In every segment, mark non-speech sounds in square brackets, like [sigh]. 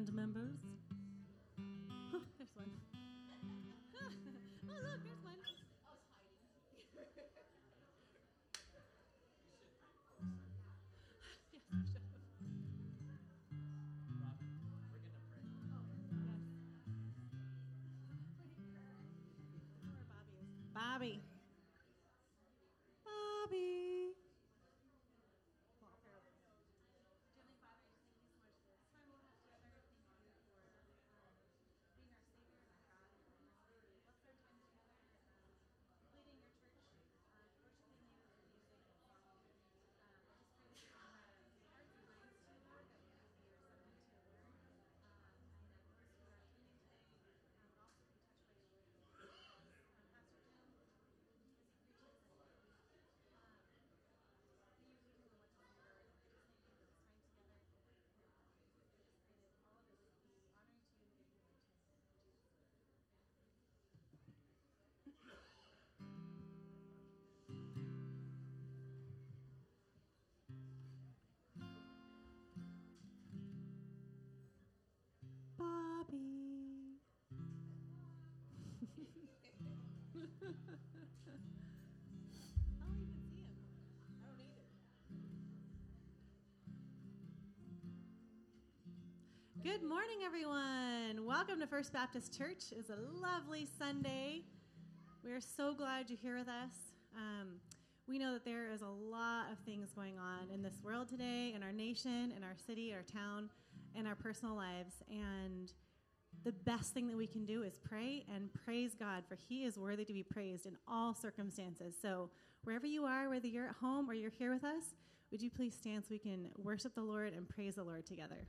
band members. Good morning, everyone. Welcome to First Baptist Church. It's a lovely Sunday. We are so glad you're here with us. Um, we know that there is a lot of things going on in this world today, in our nation, in our city, our town, in our personal lives. And the best thing that we can do is pray and praise God, for He is worthy to be praised in all circumstances. So, wherever you are, whether you're at home or you're here with us, would you please stand so we can worship the Lord and praise the Lord together?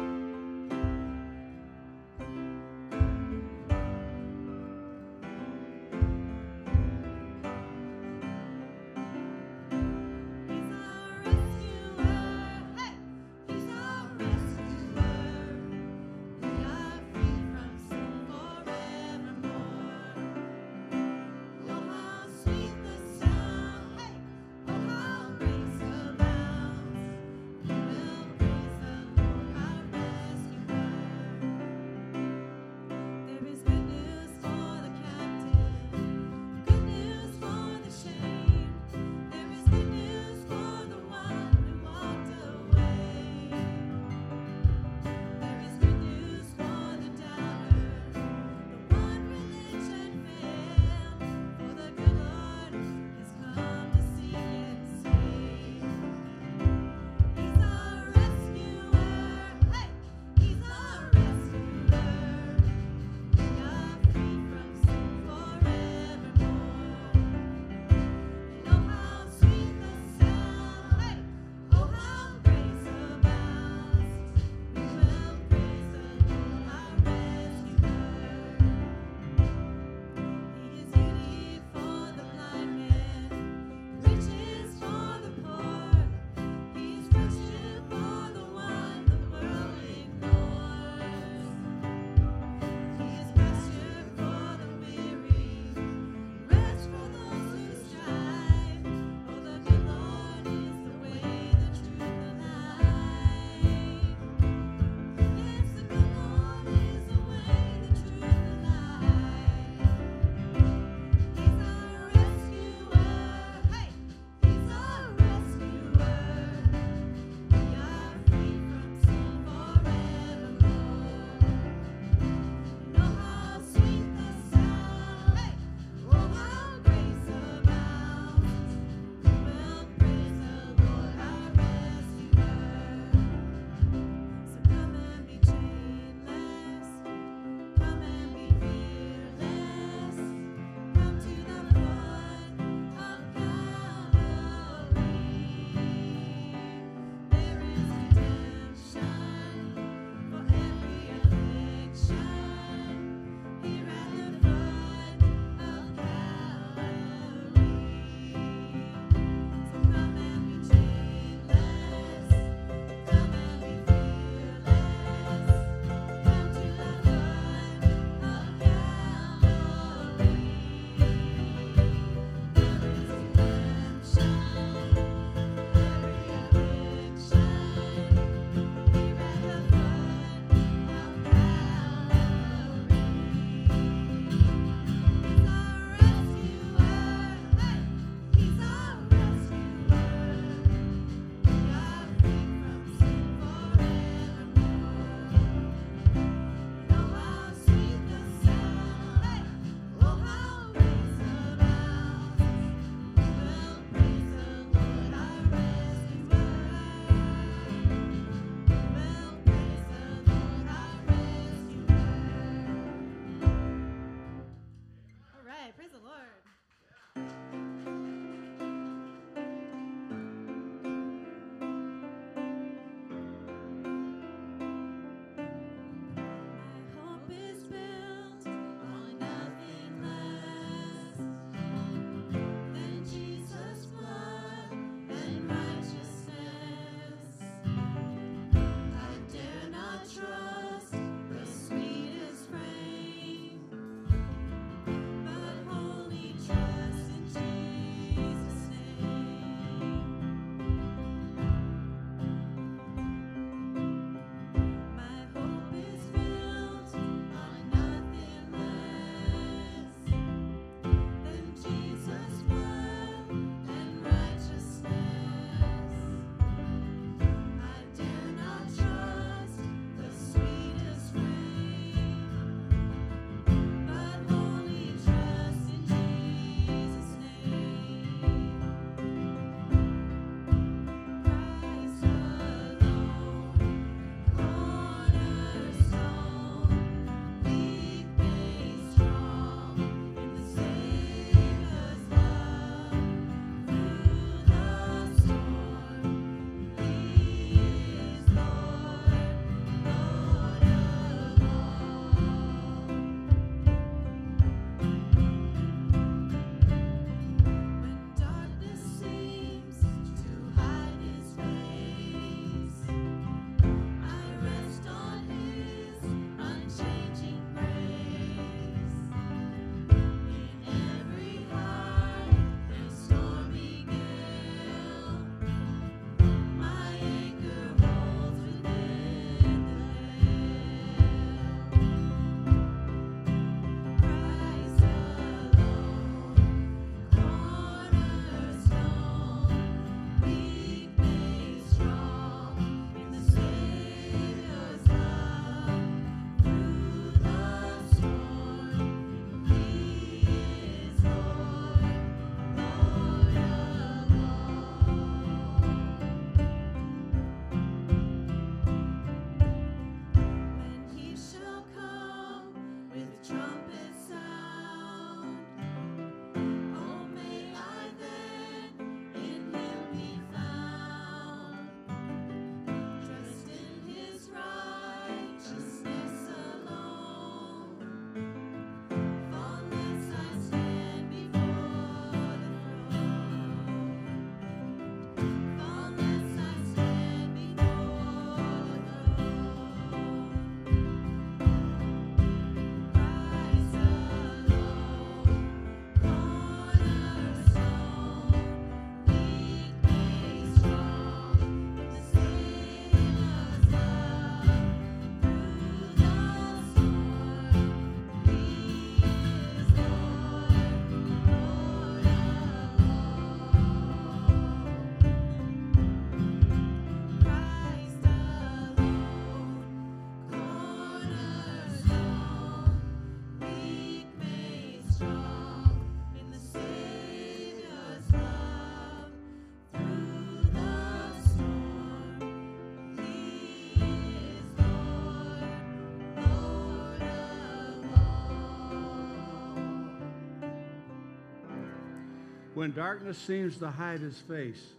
When darkness seems to hide his face,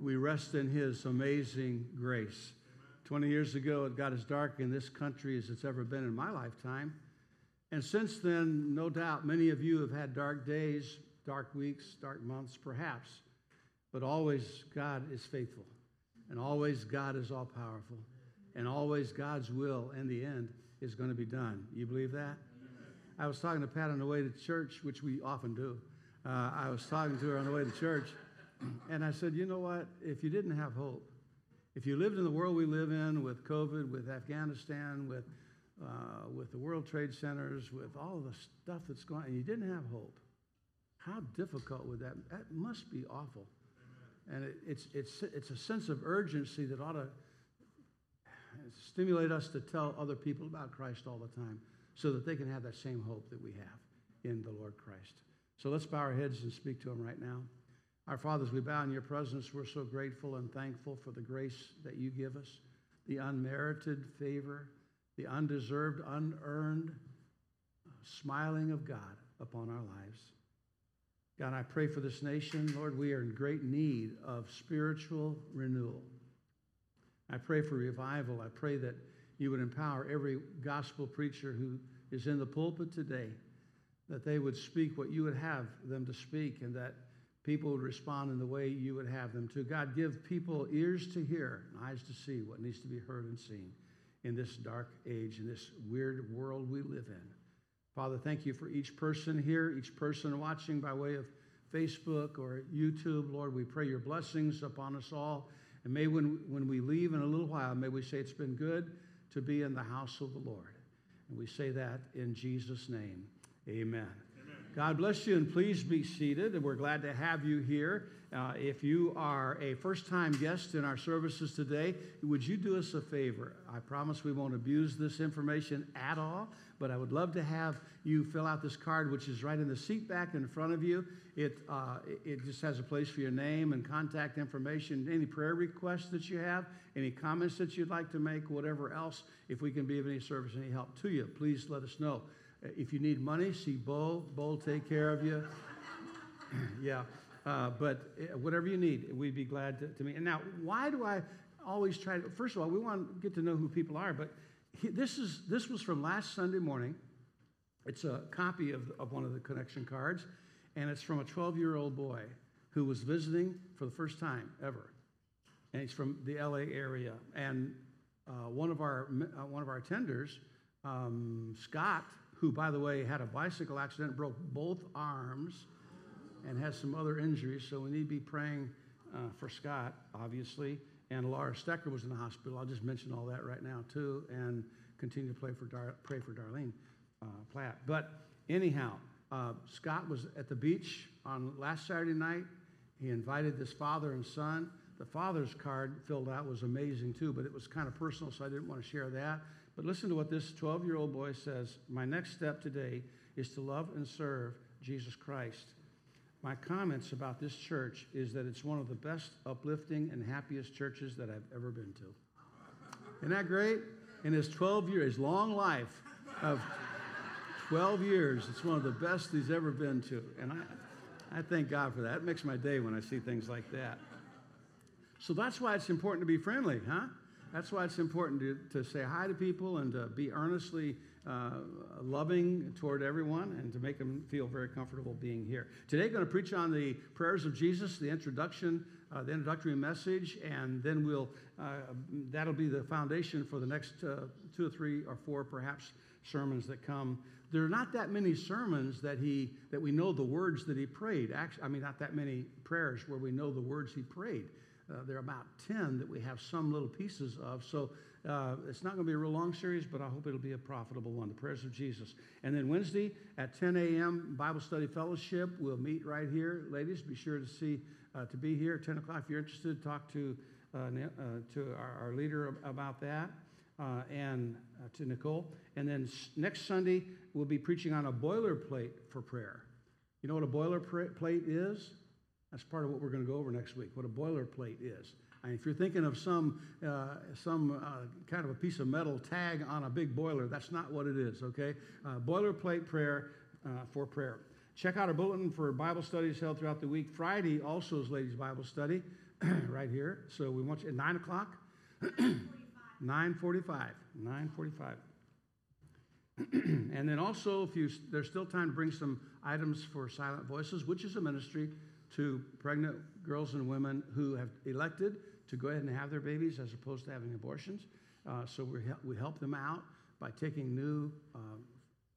we rest in his amazing grace. 20 years ago, it got as dark in this country as it's ever been in my lifetime. And since then, no doubt, many of you have had dark days, dark weeks, dark months, perhaps. But always, God is faithful. And always, God is all powerful. And always, God's will in the end is going to be done. You believe that? I was talking to Pat on the way to church, which we often do. Uh, I was talking to her on the way to church, and I said, You know what? If you didn't have hope, if you lived in the world we live in with COVID, with Afghanistan, with, uh, with the World Trade Centers, with all the stuff that's going on, and you didn't have hope, how difficult would that That must be awful. And it, it's, it's, it's a sense of urgency that ought to stimulate us to tell other people about Christ all the time so that they can have that same hope that we have in the Lord Christ. So let's bow our heads and speak to him right now. Our fathers, we bow in your presence, we're so grateful and thankful for the grace that you give us, the unmerited favor, the undeserved, unearned smiling of God upon our lives. God, I pray for this nation. Lord, we are in great need of spiritual renewal. I pray for revival. I pray that you would empower every gospel preacher who is in the pulpit today that they would speak what you would have them to speak and that people would respond in the way you would have them to. God, give people ears to hear and eyes to see what needs to be heard and seen in this dark age, in this weird world we live in. Father, thank you for each person here, each person watching by way of Facebook or YouTube. Lord, we pray your blessings upon us all. And may when, when we leave in a little while, may we say it's been good to be in the house of the Lord. And we say that in Jesus' name. Amen. God bless you, and please be seated. And we're glad to have you here. Uh, if you are a first time guest in our services today, would you do us a favor? I promise we won't abuse this information at all, but I would love to have you fill out this card, which is right in the seat back in front of you. It, uh, it just has a place for your name and contact information, any prayer requests that you have, any comments that you'd like to make, whatever else. If we can be of any service, any help to you, please let us know. If you need money, see Bo. Bo will take care of you. [clears throat] yeah. Uh, but uh, whatever you need, we'd be glad to, to meet. And now, why do I always try to? First of all, we want to get to know who people are, but he, this is this was from last Sunday morning. It's a copy of, of one of the connection cards, and it's from a 12 year old boy who was visiting for the first time ever, and he's from the LA area. And uh, one of our uh, one of our attenders, um, Scott, who, by the way, had a bicycle accident, broke both arms, and has some other injuries. So we need to be praying uh, for Scott, obviously. And Laura Stecker was in the hospital. I'll just mention all that right now, too, and continue to pray for, Dar- pray for Darlene uh, Platt. But anyhow, uh, Scott was at the beach on last Saturday night. He invited this father and son. The father's card filled out was amazing, too, but it was kind of personal, so I didn't want to share that. But listen to what this 12 year old boy says My next step today is to love and serve Jesus Christ. My comments about this church is that it's one of the best, uplifting, and happiest churches that I've ever been to. Isn't that great? In his 12 years, his long life of 12 years, it's one of the best he's ever been to. And I, I thank God for that. It makes my day when I see things like that. So that's why it's important to be friendly, huh? That's why it's important to, to say hi to people and to be earnestly uh, loving toward everyone and to make them feel very comfortable being here. Today, going to preach on the prayers of Jesus, the introduction, uh, the introductory message, and then we'll uh, that'll be the foundation for the next uh, two or three or four, perhaps, sermons that come. There are not that many sermons that he that we know the words that he prayed. Actually, I mean, not that many prayers where we know the words he prayed. Uh, there are about 10 that we have some little pieces of. So uh, it's not going to be a real long series, but I hope it'll be a profitable one. The prayers of Jesus. And then Wednesday at 10 a.m. Bible Study Fellowship. We'll meet right here, ladies. Be sure to see uh, to be here at 10 o'clock. If you're interested, talk to uh, uh, to our, our, leader about that. Uh, and to Nicole. And then next Sunday, we'll be preaching on a boilerplate for prayer. You know what a boilerplate is? That's part of what we're going to go over next week, what a boilerplate is. And if you're thinking of some, uh, some uh, kind of a piece of metal tag on a big boiler, that's not what it is, okay? Uh, boilerplate prayer uh, for prayer. Check out our bulletin for Bible studies held throughout the week. Friday also is Ladies' Bible Study [clears throat] right here. So we want you at 9 o'clock. 945. [clears throat] 945. [clears throat] and then also, if you there's still time to bring some items for Silent Voices, which is a ministry to pregnant girls and women who have elected to go ahead and have their babies as opposed to having abortions. Uh, so we, we help them out by taking new uh,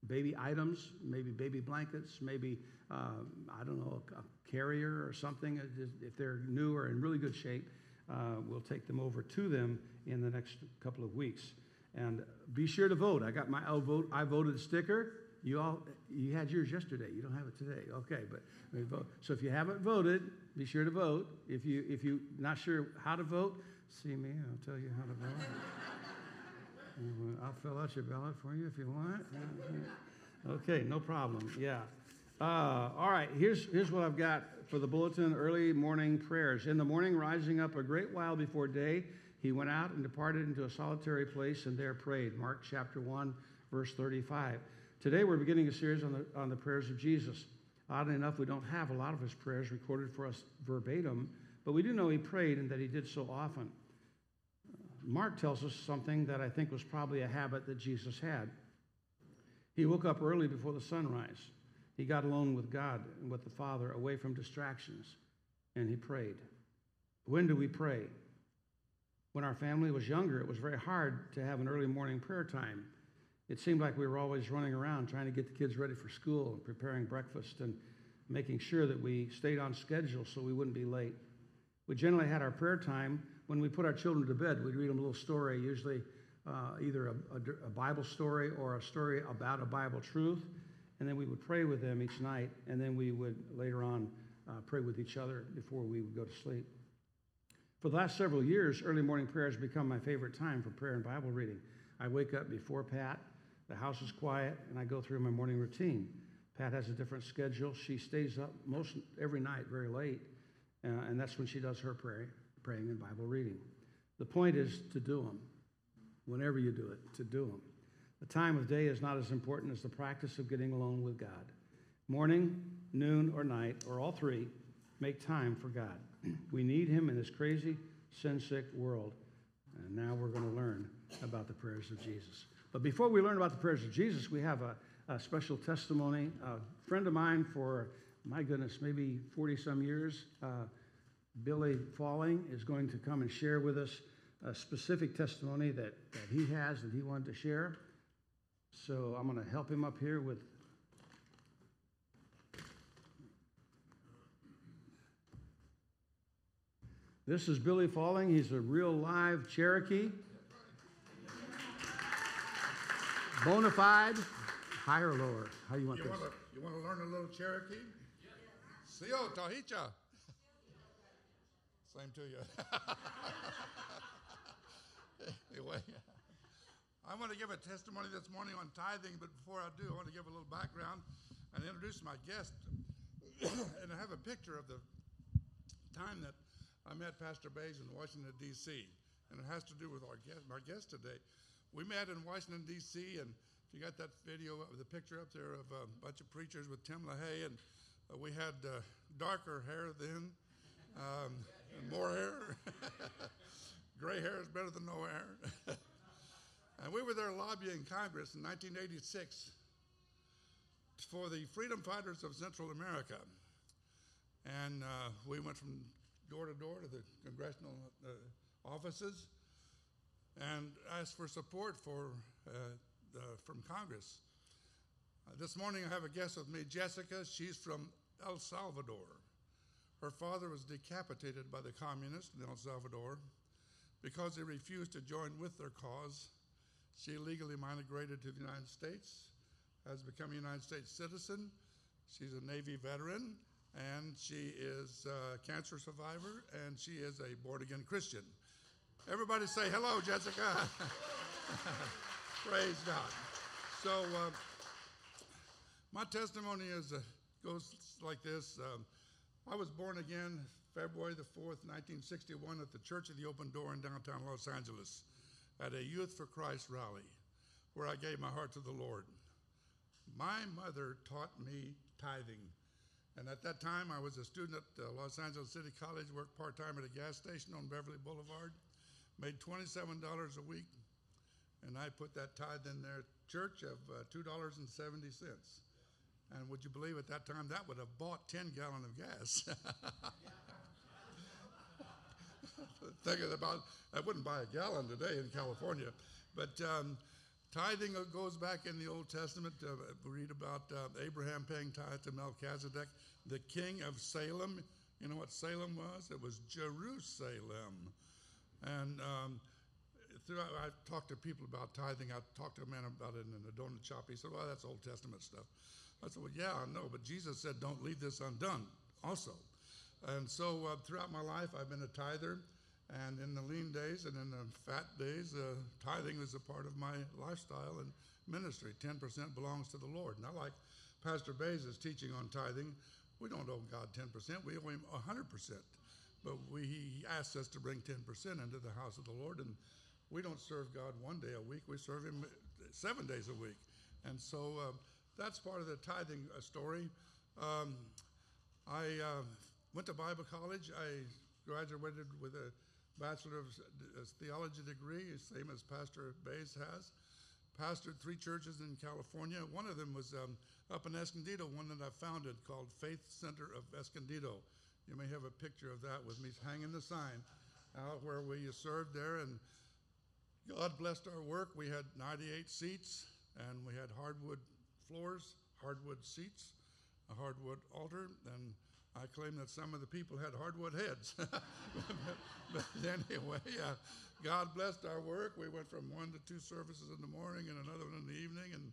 baby items, maybe baby blankets, maybe, uh, I don't know, a carrier or something. If they're new or in really good shape, uh, we'll take them over to them in the next couple of weeks. And be sure to vote. I got my I, vote, I voted sticker. You all, you had yours yesterday. You don't have it today. Okay, but vote. So if you haven't voted, be sure to vote. If you if you not sure how to vote, see me. I'll tell you how to vote. I'll fill out your ballot for you if you want. Okay, no problem. Yeah. Uh, all right, here's, here's what I've got for the bulletin early morning prayers. In the morning, rising up a great while before day, he went out and departed into a solitary place and there prayed. Mark chapter 1, verse 35. Today we're beginning a series on the, on the prayers of Jesus. Oddly enough, we don't have a lot of his prayers recorded for us verbatim, but we do know he prayed and that he did so often. Mark tells us something that I think was probably a habit that Jesus had. He woke up early before the sunrise. He got alone with God and with the Father, away from distractions, and he prayed. When do we pray? When our family was younger, it was very hard to have an early morning prayer time. It seemed like we were always running around trying to get the kids ready for school and preparing breakfast and making sure that we stayed on schedule so we wouldn't be late. We generally had our prayer time when we put our children to bed. We'd read them a little story, usually uh, either a, a, a Bible story or a story about a Bible truth, and then we would pray with them each night, and then we would later on uh, pray with each other before we would go to sleep. For the last several years, early morning prayer has become my favorite time for prayer and Bible reading. I wake up before Pat, the house is quiet, and I go through my morning routine. Pat has a different schedule. She stays up most every night very late, uh, and that's when she does her prayer, praying and Bible reading. The point is to do them. Whenever you do it, to do them. The time of day is not as important as the practice of getting alone with God. Morning, noon, or night, or all three, make time for God. We need Him in this crazy, sin sick world. And now we're going to learn about the prayers of Jesus. But before we learn about the prayers of Jesus, we have a, a special testimony. A friend of mine for, my goodness, maybe 40 some years, uh, Billy Falling, is going to come and share with us a specific testimony that, that he has that he wanted to share. So I'm going to help him up here with This is Billy Falling. He's a real live Cherokee. Bona fide, higher or lower? How do you want you this? Want to, you want to learn a little Cherokee? Sio Tahicha. Same to you. [laughs] anyway, I want to give a testimony this morning on tithing, but before I do, I want to give a little background and introduce my guest. [coughs] and I have a picture of the time that I met Pastor Bays in Washington, D.C., and it has to do with our guest, my guest today. We met in Washington, D.C., and if you got that video of the picture up there of a bunch of preachers with Tim LaHaye, and uh, we had uh, darker hair then, um, and more hair. [laughs] Gray hair is better than no hair. [laughs] and we were there lobbying Congress in 1986 for the freedom fighters of Central America. And uh, we went from door to door to the congressional uh, offices and asked for support for, uh, the, from Congress. Uh, this morning I have a guest with me, Jessica. She's from El Salvador. Her father was decapitated by the communists in El Salvador because they refused to join with their cause. She illegally migrated to the United States, has become a United States citizen. She's a Navy veteran, and she is a cancer survivor, and she is a born again Christian. Everybody say hello, Jessica. [laughs] Praise God. So, uh, my testimony is uh, goes like this. Um, I was born again February the 4th, 1961, at the Church of the Open Door in downtown Los Angeles at a Youth for Christ rally where I gave my heart to the Lord. My mother taught me tithing. And at that time, I was a student at uh, Los Angeles City College, worked part time at a gas station on Beverly Boulevard, made $27 a week, and I put that tithe in their church of uh, $2.70. And would you believe at that time that would have bought 10 gallon of gas? [laughs] Thinking about, I wouldn't buy a gallon today in California. But um, tithing goes back in the Old Testament. Uh, we read about uh, Abraham paying tithe to Melchizedek, the king of Salem. You know what Salem was? It was Jerusalem. And um, throughout, I talked to people about tithing. I talked to a man about it in a donut shop. He said, Well, that's Old Testament stuff. I said, Well, yeah, I know, but Jesus said, Don't leave this undone also. And so uh, throughout my life, I've been a tither. And in the lean days and in the fat days, uh, tithing is a part of my lifestyle and ministry. 10% belongs to the Lord. Not like Pastor Bays teaching on tithing. We don't owe God 10%, we owe Him 100%. But we, He asks us to bring 10% into the house of the Lord. And we don't serve God one day a week, we serve Him seven days a week. And so uh, that's part of the tithing uh, story. Um, I uh, went to Bible college. I graduated with a Bachelor of Theology degree, same as Pastor Bays has. Pastored three churches in California. One of them was um, up in Escondido, one that I founded called Faith Center of Escondido. You may have a picture of that with me hanging the sign out where we served there. And God blessed our work. We had 98 seats, and we had hardwood floors, hardwood seats, a hardwood altar, and I claim that some of the people had hardwood heads. [laughs] but anyway, uh, God blessed our work. We went from one to two services in the morning and another one in the evening, and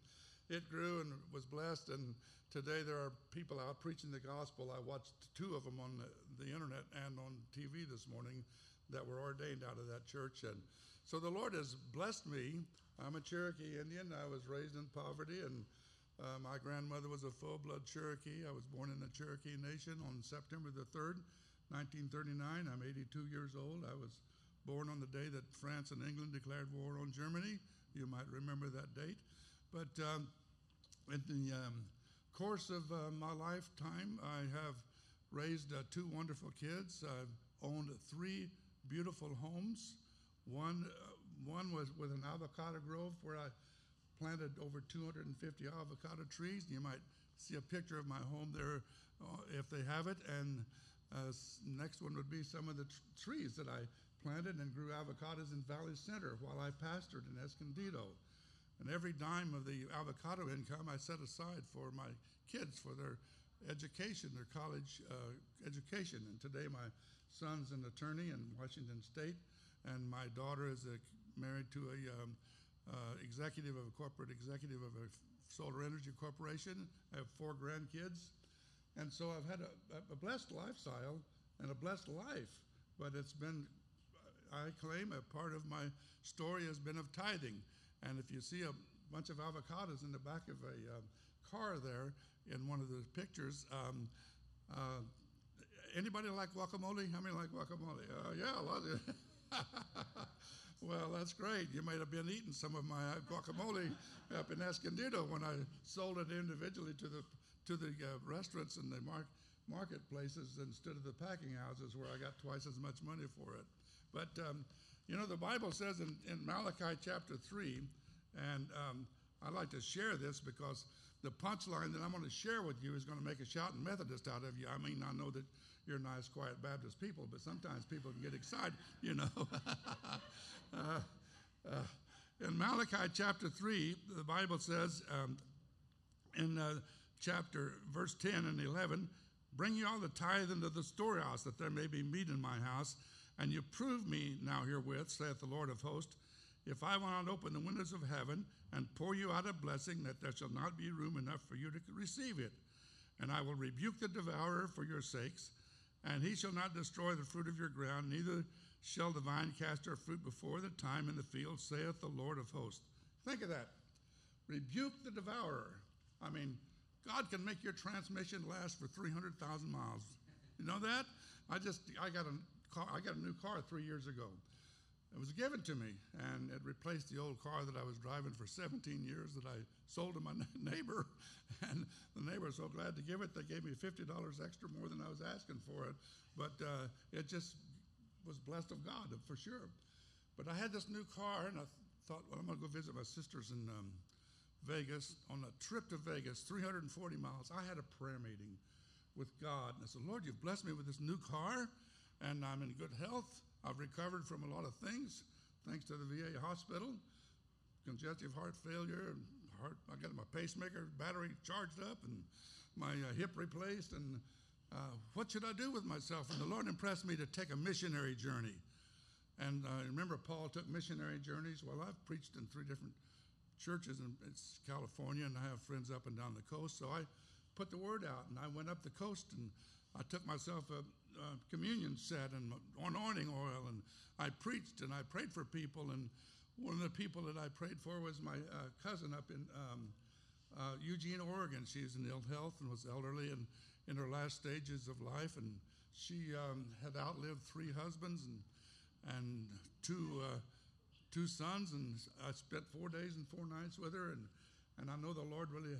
it grew and was blessed. And today there are people out preaching the gospel. I watched two of them on the, the internet and on TV this morning that were ordained out of that church. And so the Lord has blessed me. I'm a Cherokee Indian. I was raised in poverty and uh, my grandmother was a full blood Cherokee. I was born in the Cherokee Nation on September the 3rd, 1939. I'm 82 years old. I was born on the day that France and England declared war on Germany. You might remember that date. But um, in the um, course of uh, my lifetime, I have raised uh, two wonderful kids. I've owned three beautiful homes. One, uh, one was with an avocado grove where I planted over 250 avocado trees. You might see a picture of my home there uh, if they have it. And uh, next one would be some of the tr- trees that I planted and grew avocados in Valley Center while I pastored in Escondido. And every dime of the avocado income I set aside for my kids for their education, their college uh, education. And today my son's an attorney in Washington State, and my daughter is a, married to a um, uh, executive of a corporate executive of a solar energy corporation. I have four grandkids. And so I've had a, a blessed lifestyle and a blessed life, but it's been, I claim, a part of my story has been of tithing. And if you see a bunch of avocados in the back of a uh, car there in one of the pictures, um, uh, anybody like guacamole? How many like guacamole? Uh, yeah, a lot of [laughs] Well, that's great. You might have been eating some of my guacamole up in Escondido when I sold it individually to the to the uh, restaurants and the mar- marketplaces instead of the packing houses where I got twice as much money for it. But um, you know, the Bible says in, in Malachi chapter three, and um, I like to share this because the punchline that I'm going to share with you is going to make a shouting Methodist out of you. I mean, I know that you're nice, quiet Baptist people, but sometimes people can get excited, you know. [laughs] uh, uh, in Malachi chapter 3, the Bible says um, in uh, chapter, verse 10 and 11, Bring you all the tithe into the storehouse, that there may be meat in my house. And you prove me now herewith, saith the Lord of hosts, if I will not open the windows of heaven and pour you out a blessing, that there shall not be room enough for you to receive it. And I will rebuke the devourer for your sakes, and he shall not destroy the fruit of your ground, neither shall the vine cast her fruit before the time in the field, saith the Lord of hosts. Think of that. Rebuke the devourer. I mean, God can make your transmission last for 300,000 miles. You know that? I just, I got a car, I got a new car three years ago. it was given to me, and it replaced the old car that I was driving for 17 years that I sold to my [laughs] neighbor. And the neighbor was so glad to give it, they gave me $50 extra more than I was asking for it. But uh, it just was blessed of God, for sure. But I had this new car, and I thought, well, I'm going to go visit my sisters in um, Vegas on a trip to Vegas, 340 miles. I had a prayer meeting with God, and I said, Lord, you've blessed me with this new car, and I'm in good health. I've recovered from a lot of things thanks to the VA hospital, congestive heart failure, heart. I got my pacemaker battery charged up, and my uh, hip replaced. And uh, what should I do with myself? And the Lord impressed me to take a missionary journey. And I uh, remember Paul took missionary journeys. Well, I've preached in three different churches in California, and I have friends up and down the coast. So I put the word out, and I went up the coast and I took myself a, a communion set and anointing oil, and I preached and I prayed for people. And one of the people that I prayed for was my uh, cousin up in um, uh, Eugene, Oregon. She's in ill health and was elderly and in her last stages of life, and she um, had outlived three husbands and and two uh, two sons. And I spent four days and four nights with her, and and I know the Lord really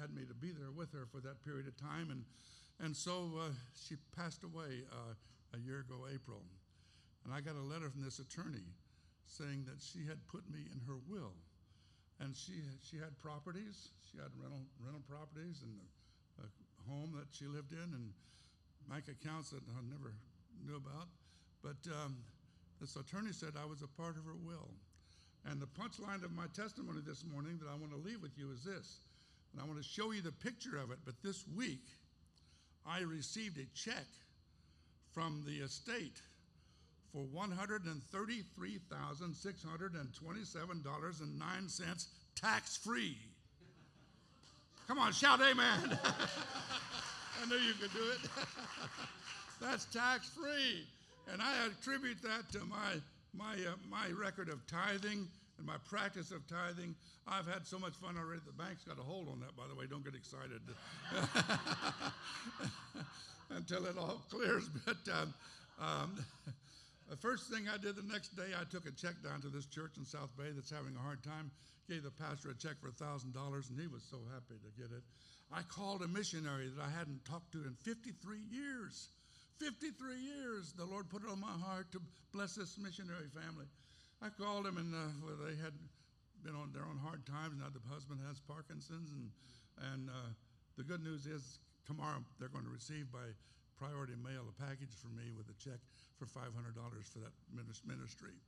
had me to be there with her for that period of time, and and so uh, she passed away uh, a year ago, April. And I got a letter from this attorney saying that she had put me in her will. And she, she had properties. She had rental, rental properties and a, a home that she lived in and bank accounts that I never knew about. But um, this attorney said I was a part of her will. And the punchline of my testimony this morning that I want to leave with you is this. And I want to show you the picture of it. But this week, I received a check from the estate for $133,627.09 tax free. Come on, shout amen. [laughs] I knew you could do it. [laughs] That's tax free. And I attribute that to my, my, uh, my record of tithing and my practice of tithing. I've had so much fun already. The bank's got a hold on that, by the way. Don't get excited [laughs] until it all clears. But um, um, the first thing I did the next day, I took a check down to this church in South Bay that's having a hard time. Gave the pastor a check for $1,000, and he was so happy to get it. I called a missionary that I hadn't talked to in 53 years. 53 years, the Lord put it on my heart to bless this missionary family. I called him, and uh, well, they had been on their own hard times. Now the husband has Parkinson's, and and uh, the good news is tomorrow they're going to receive by priority mail a package from me with a check for $500 for that ministry.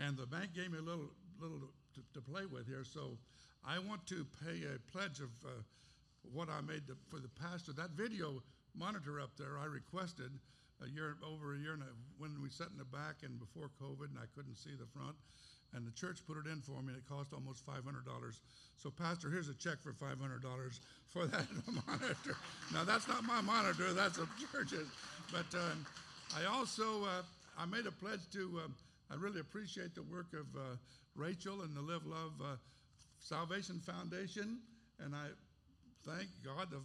And the bank gave me a little little to, to play with here, so I want to pay a pledge of uh, what I made for the pastor. That video monitor up there, I requested a year over a year and when we sat in the back and before COVID and I couldn't see the front. And the church put it in for me, and it cost almost $500. So, Pastor, here's a check for $500 for that [laughs] monitor. Now, that's not my monitor, that's a church's. But um, I also uh, I made a pledge to, uh, I really appreciate the work of uh, Rachel and the Live Love uh, Salvation Foundation. And I thank God the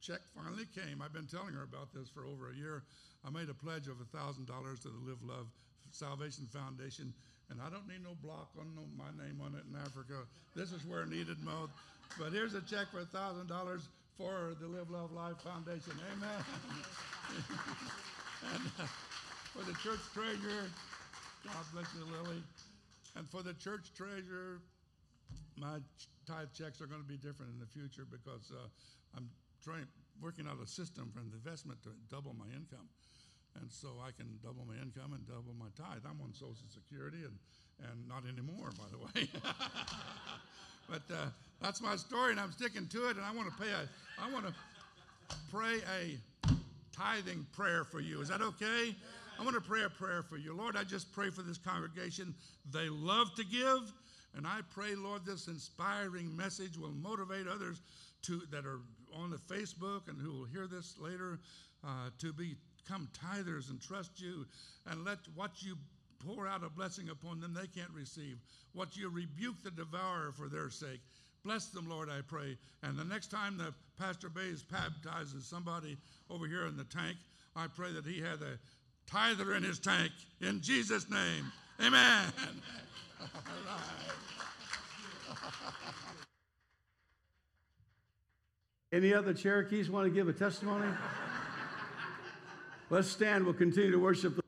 check finally came. I've been telling her about this for over a year. I made a pledge of $1,000 to the Live Love Salvation Foundation, and I don't need no block on no, my name on it in Africa. This is where needed most. But here's a check for $1,000 for the Live Love Life Foundation. Amen. [laughs] and uh, for the church treasurer, God bless you, Lily. And for the church treasurer, my tithe checks are going to be different in the future because uh, I'm trying working out a system for an investment to double my income and so I can double my income and double my tithe. I'm on Social Security and, and not anymore, by the way. [laughs] but uh, that's my story, and I'm sticking to it. And I want to pay a, I want to pray a tithing prayer for you. Is that okay? I want to pray a prayer for you. Lord, I just pray for this congregation. They love to give, and I pray, Lord, this inspiring message will motivate others to that are on the Facebook and who will hear this later uh, to be come tithers and trust you and let what you pour out a blessing upon them they can't receive. What you rebuke the devourer for their sake. Bless them, Lord, I pray. And the next time the Pastor Bays baptizes somebody over here in the tank, I pray that he had a tither in his tank. In Jesus' name, Amen. Any other Cherokees want to give a testimony? Let's stand. We'll continue to worship.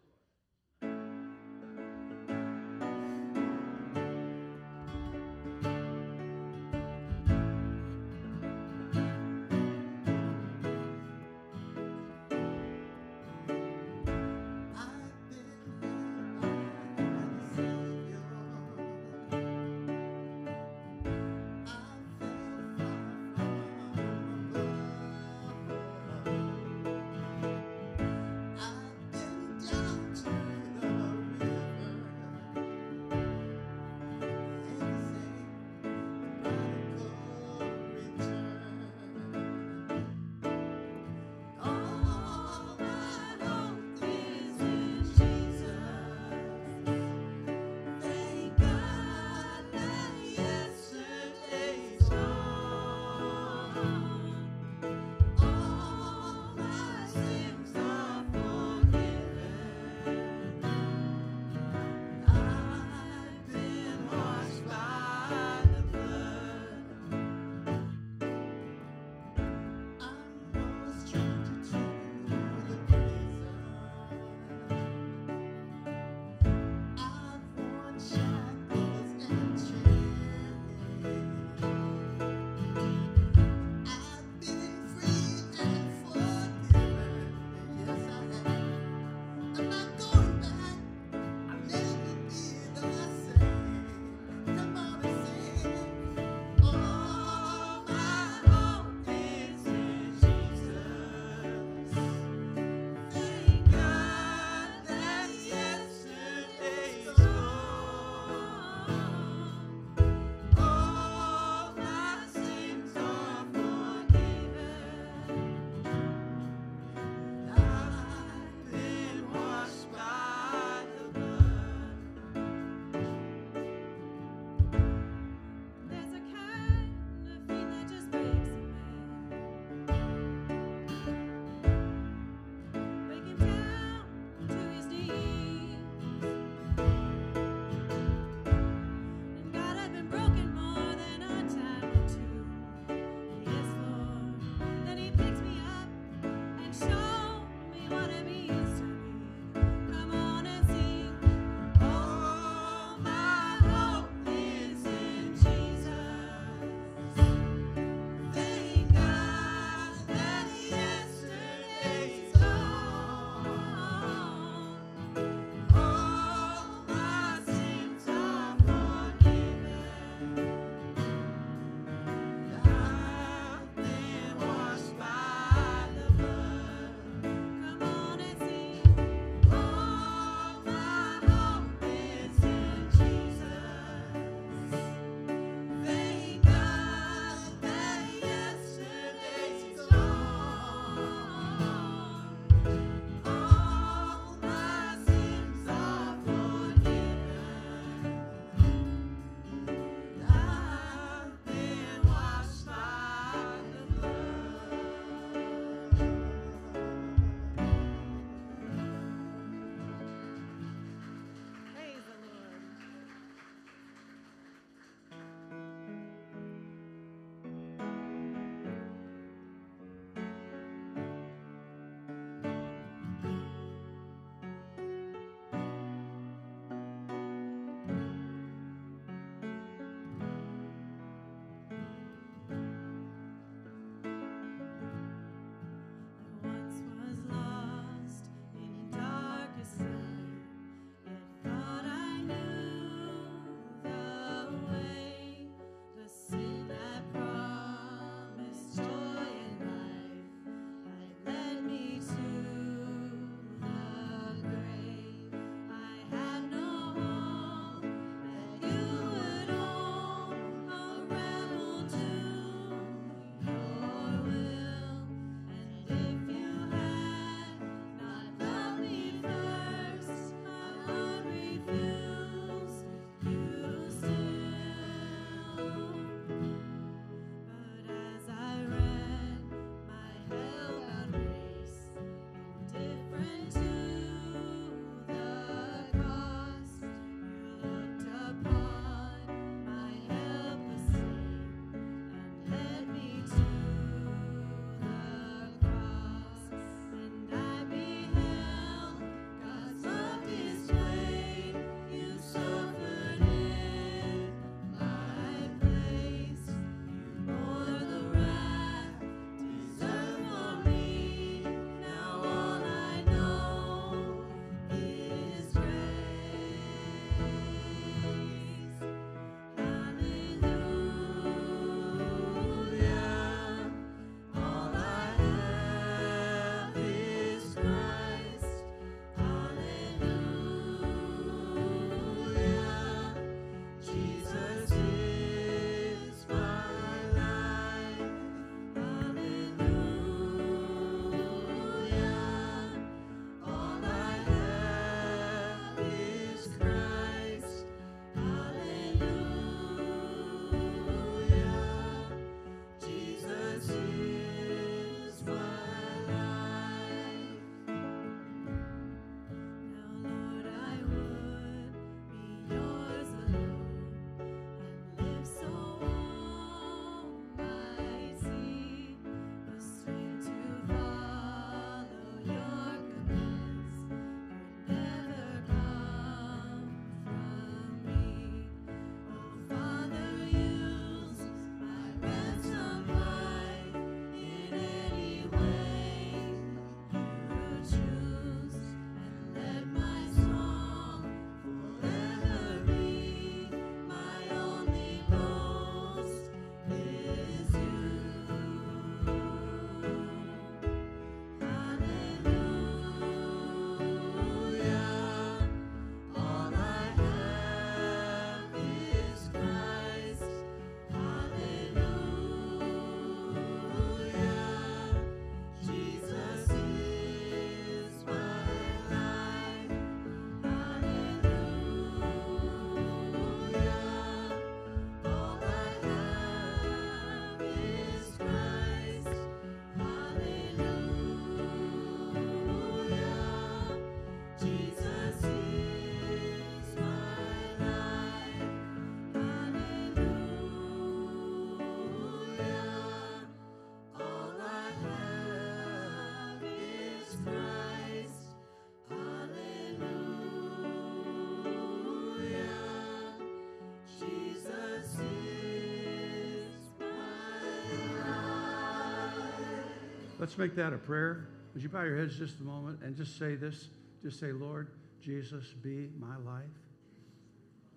Let's make that a prayer. Would you bow your heads just a moment and just say this? Just say, Lord Jesus, be my life.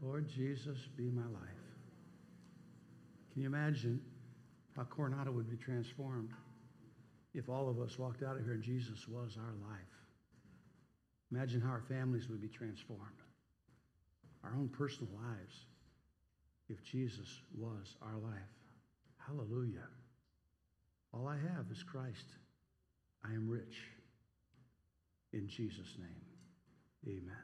Lord Jesus, be my life. Can you imagine how Coronado would be transformed if all of us walked out of here and Jesus was our life? Imagine how our families would be transformed, our own personal lives, if Jesus was our life. Hallelujah. All I have is Christ. I am rich. In Jesus' name, amen.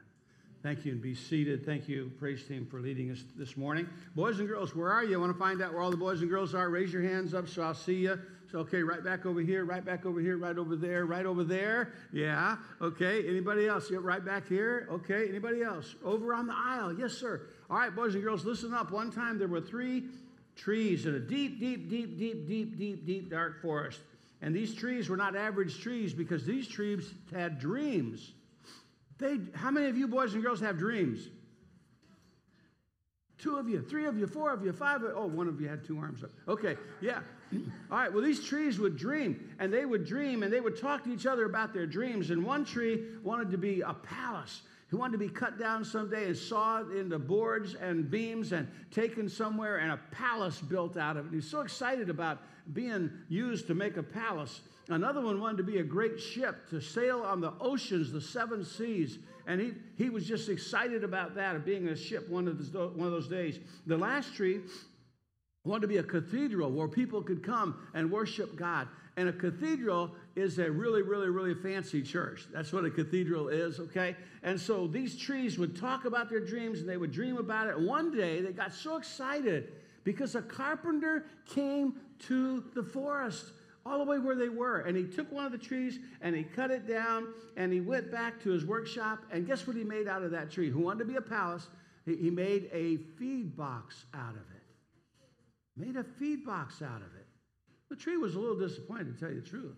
Thank you and be seated. Thank you, praise team, for leading us this morning. Boys and girls, where are you? I want to find out where all the boys and girls are. Raise your hands up so I'll see you. So, okay, right back over here, right back over here, right over there, right over there. Yeah, okay. Anybody else? Yeah, right back here. Okay, anybody else? Over on the aisle. Yes, sir. All right, boys and girls, listen up. One time there were three trees in a deep, deep, deep, deep, deep, deep, deep, dark forest. And these trees were not average trees because these trees had dreams. They, how many of you boys and girls have dreams? Two of you, three of you, four of you, five of you. Oh, one of you had two arms up. Okay, yeah. All right, well, these trees would dream, and they would dream, and they would talk to each other about their dreams. And one tree wanted to be a palace. He wanted to be cut down someday and sawed into boards and beams and taken somewhere and a palace built out of it. He was so excited about being used to make a palace. Another one wanted to be a great ship to sail on the oceans, the seven seas. And he, he was just excited about that, of being a ship one of, those, one of those days. The last tree wanted to be a cathedral where people could come and worship God. And a cathedral is a really, really, really fancy church. That's what a cathedral is, okay? And so these trees would talk about their dreams and they would dream about it. One day they got so excited because a carpenter came to the forest all the way where they were. And he took one of the trees and he cut it down and he went back to his workshop. And guess what he made out of that tree? Who wanted to be a palace? He, made a feed box out of it. Made a feed box out of it. The tree was a little disappointed, to tell you the truth.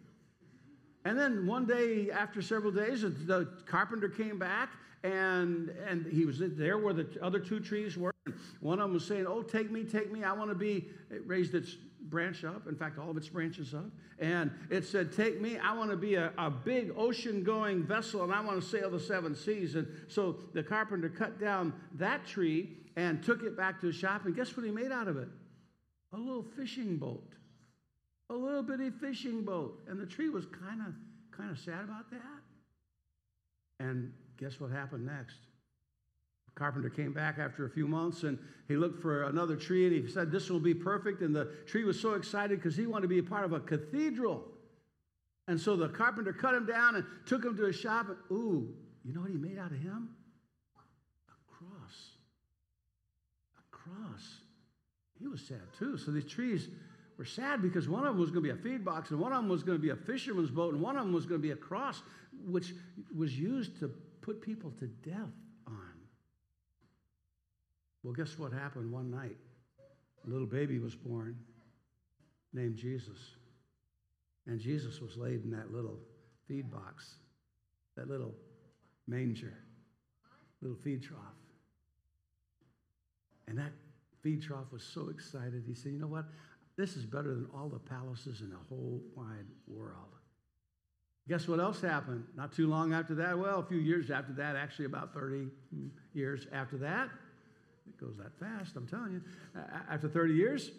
And then one day, after several days, the carpenter came back and, and he was there where the other two trees were. One of them was saying, Oh, take me, take me. I want to be, raised its branch up. In fact, all of its branches up. And it said, Take me. I want to be a, a big ocean going vessel and I want to sail the seven seas. And so the carpenter cut down that tree and took it back to his shop. And guess what he made out of it? A little fishing boat a little bitty fishing boat. And the tree was kind of kind of sad about that. And guess what happened next? Carpenter came back after a few months and he looked for another tree and he said, This will be perfect. And the tree was so excited because he wanted to be a part of a cathedral. And so the carpenter cut him down and took him to his shop. And, ooh, you know what he made out of him? A cross. A cross. He was sad too. So these trees were sad because one of them was going to be a feed box and one of them was going to be a fisherman's boat and one of them was going to be a cross, which was used to put people to death. Well, guess what happened one night? A little baby was born named Jesus. And Jesus was laid in that little feed box, that little manger, little feed trough. And that feed trough was so excited. He said, You know what? This is better than all the palaces in the whole wide world. Guess what else happened? Not too long after that, well, a few years after that, actually about 30 years after that. It goes that fast, I'm telling you. After 30 years,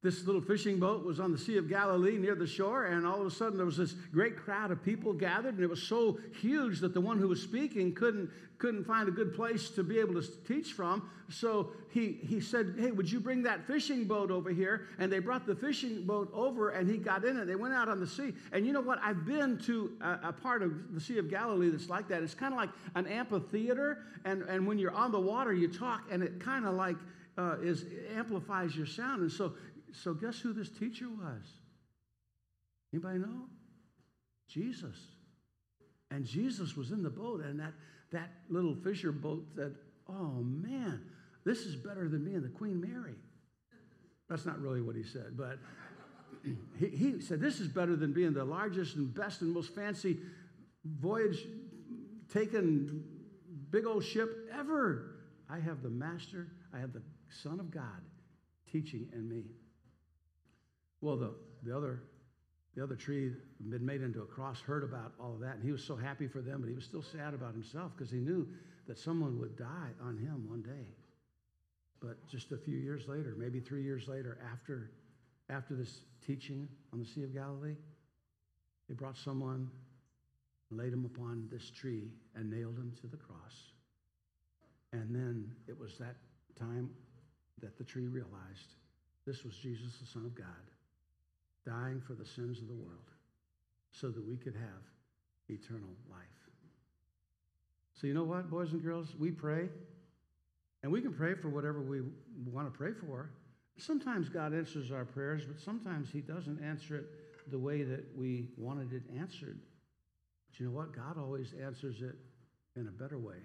this little fishing boat was on the Sea of Galilee near the shore, and all of a sudden there was this great crowd of people gathered, and it was so huge that the one who was speaking couldn't, couldn't find a good place to be able to teach from. So he, he said, Hey, would you bring that fishing boat over here? And they brought the fishing boat over, and he got in it. They went out on the sea. And you know what? I've been to a, a part of the Sea of Galilee that's like that. It's kind of like an amphitheater, and, and when you're on the water, you talk, and it kind of like uh, is amplifies your sound. And so so guess who this teacher was? Anybody know? Jesus. And Jesus was in the boat, and that, that little fisher boat said, Oh man, this is better than being the Queen Mary. That's not really what he said, but [clears throat] he, he said, This is better than being the largest and best and most fancy voyage taken big old ship ever. I have the Master, I have the Son of God teaching in me. Well, the, the other the other tree had been made into a cross, heard about all of that, and he was so happy for them, but he was still sad about himself because he knew that someone would die on him one day. But just a few years later, maybe three years later, after, after this teaching on the Sea of Galilee, they brought someone, laid him upon this tree, and nailed him to the cross. And then it was that time that the tree realized this was Jesus, the Son of God, dying for the sins of the world so that we could have eternal life. So, you know what, boys and girls? We pray, and we can pray for whatever we want to pray for. Sometimes God answers our prayers, but sometimes He doesn't answer it the way that we wanted it answered. But you know what? God always answers it in a better way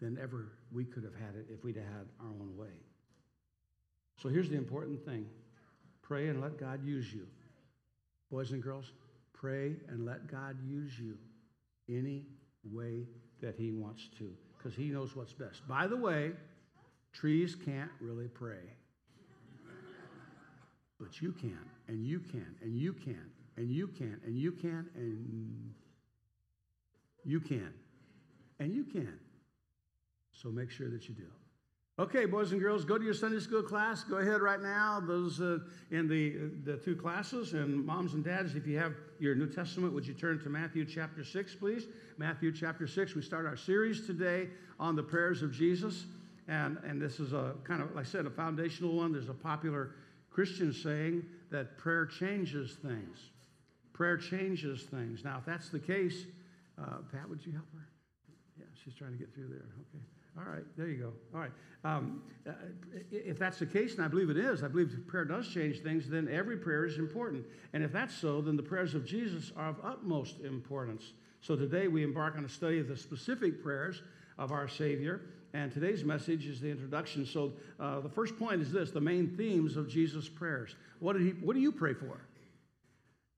than ever we could have had it if we'd had our own way. So here's the important thing pray and let God use you. Boys and girls, pray and let God use you any way that He wants to, because He knows what's best. By the way, trees can't really pray. But you can, and you can, and you can, and you can, and you can, and you can, and you can. So make sure that you do. Okay, boys and girls, go to your Sunday school class. Go ahead right now. Those uh, in the the two classes, and moms and dads, if you have your New Testament, would you turn to Matthew chapter six, please? Matthew chapter six. We start our series today on the prayers of Jesus, and and this is a kind of, like I said, a foundational one. There's a popular Christian saying that prayer changes things. Prayer changes things. Now, if that's the case, uh, Pat, would you help her? Yeah, she's trying to get through there. Okay. All right, there you go. All right. Um, uh, if that's the case, and I believe it is, I believe prayer does change things, then every prayer is important. And if that's so, then the prayers of Jesus are of utmost importance. So today we embark on a study of the specific prayers of our Savior. And today's message is the introduction. So uh, the first point is this the main themes of Jesus' prayers. What, did he, what do you pray for?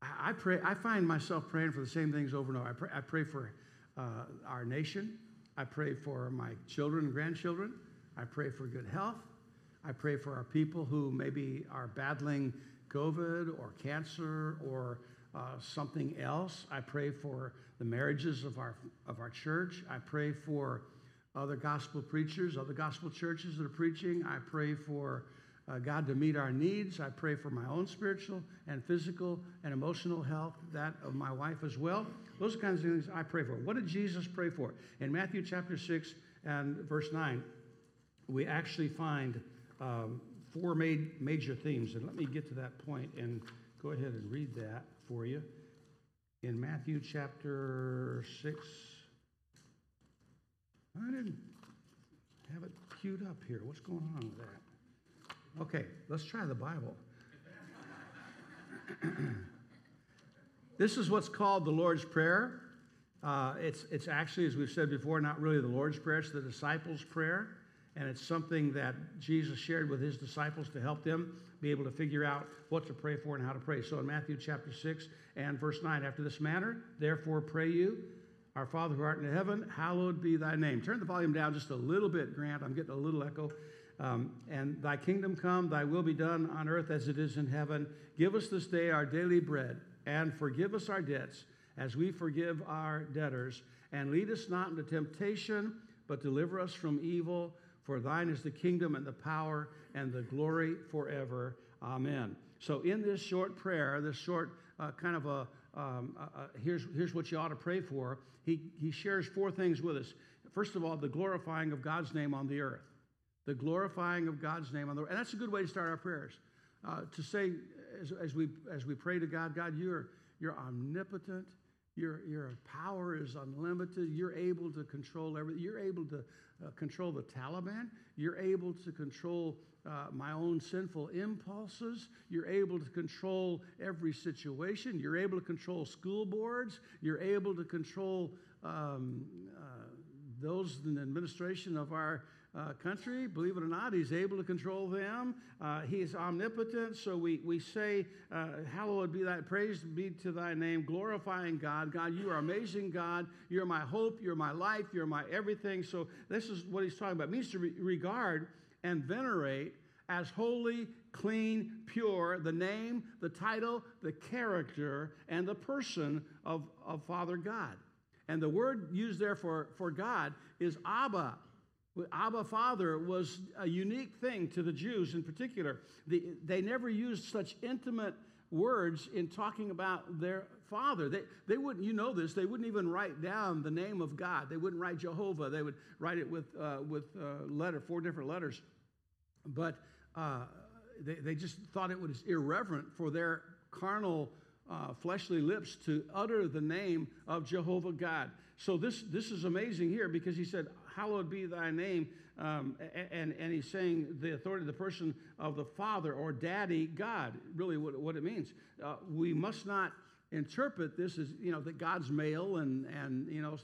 I, I pray, I find myself praying for the same things over and over. I pray, I pray for uh, our nation. I pray for my children and grandchildren. I pray for good health. I pray for our people who maybe are battling COVID or cancer or uh, something else. I pray for the marriages of our, of our church. I pray for other gospel preachers, other gospel churches that are preaching. I pray for uh, God to meet our needs. I pray for my own spiritual and physical and emotional health, that of my wife as well. Those kinds of things I pray for. What did Jesus pray for? In Matthew chapter 6 and verse 9, we actually find um, four major themes. And let me get to that point and go ahead and read that for you. In Matthew chapter 6, I didn't have it queued up here. What's going on with that? Okay, let's try the Bible. [clears throat] this is what's called the Lord's Prayer. Uh, it's, it's actually, as we've said before, not really the Lord's Prayer, it's the disciples' prayer. And it's something that Jesus shared with his disciples to help them be able to figure out what to pray for and how to pray. So in Matthew chapter 6 and verse 9, after this manner, therefore pray you, our Father who art in heaven, hallowed be thy name. Turn the volume down just a little bit, Grant. I'm getting a little echo. Um, and thy kingdom come, thy will be done on earth as it is in heaven. Give us this day our daily bread, and forgive us our debts as we forgive our debtors. And lead us not into temptation, but deliver us from evil. For thine is the kingdom and the power and the glory forever. Amen. So, in this short prayer, this short uh, kind of a um, here's, here's what you ought to pray for, he, he shares four things with us. First of all, the glorifying of God's name on the earth. The glorifying of God's name on the earth. And that's a good way to start our prayers. Uh, to say, as, as, we, as we pray to God, God, you're, you're omnipotent. Your, your power is unlimited. You're able to control everything. You're able to uh, control the Taliban. You're able to control uh, my own sinful impulses. You're able to control every situation. You're able to control school boards. You're able to control um, uh, those in the administration of our uh, country. Believe it or not, He's able to control them. Uh, he is omnipotent. So we, we say, uh, Hallowed be thy praise be to thy name, glorifying God. God, you are amazing, God. You're my hope. You're my life. You're my everything. So this is what He's talking about. It means to re- regard and venerate as holy, clean, pure, the name, the title, the character, and the person of, of Father God. And the word used there for, for God is Abba. Abba Father was a unique thing to the Jews in particular. The, they never used such intimate words in talking about their father. They, they wouldn't, you know this, they wouldn't even write down the name of God. They wouldn't write Jehovah. They would write it with, uh, with uh, letter, four different letters. But uh, they, they just thought it was irreverent for their carnal, uh, fleshly lips to utter the name of Jehovah God. So this, this is amazing here because he said, Hallowed be thy name. Um, and, and he's saying the authority of the person of the Father or Daddy God, really what, what it means. Uh, we must not interpret this as, you know, that God's male and, and, you know,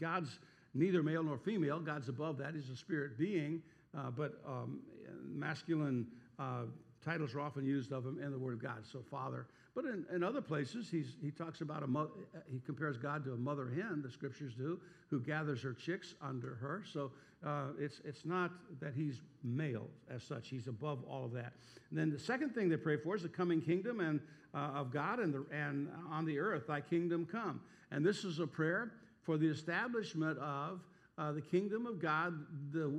God's neither male nor female. God's above that. He's a spirit being. Uh, but um, masculine uh, titles are often used of him in the Word of God. So, Father. But in, in other places, he's, he talks about a he compares God to a mother hen, the scriptures do, who gathers her chicks under her. So uh, it's, it's not that he's male as such. He's above all of that. And then the second thing they pray for is the coming kingdom and, uh, of God and, the, and on the earth, thy kingdom come. And this is a prayer for the establishment of uh, the kingdom of God, the,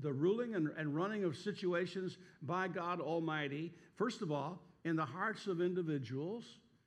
the ruling and, and running of situations by God Almighty, first of all, in the hearts of individuals,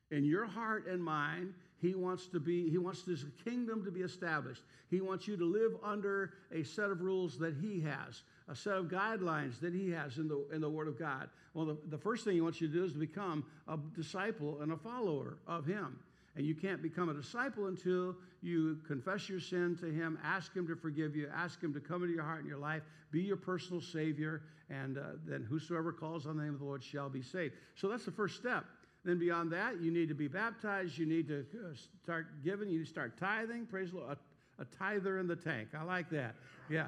in your heart and mine, he wants to be, he wants this kingdom to be established. He wants you to live under a set of rules that he has, a set of guidelines that he has in the, in the Word of God. Well, the, the first thing he wants you to do is to become a disciple and a follower of him. And you can't become a disciple until you confess your sin to Him, ask Him to forgive you, ask Him to come into your heart and your life, be your personal Savior, and uh, then whosoever calls on the name of the Lord shall be saved. So that's the first step. Then beyond that, you need to be baptized. You need to uh, start giving. You need to start tithing. Praise the Lord. A, a tither in the tank. I like that. Yeah.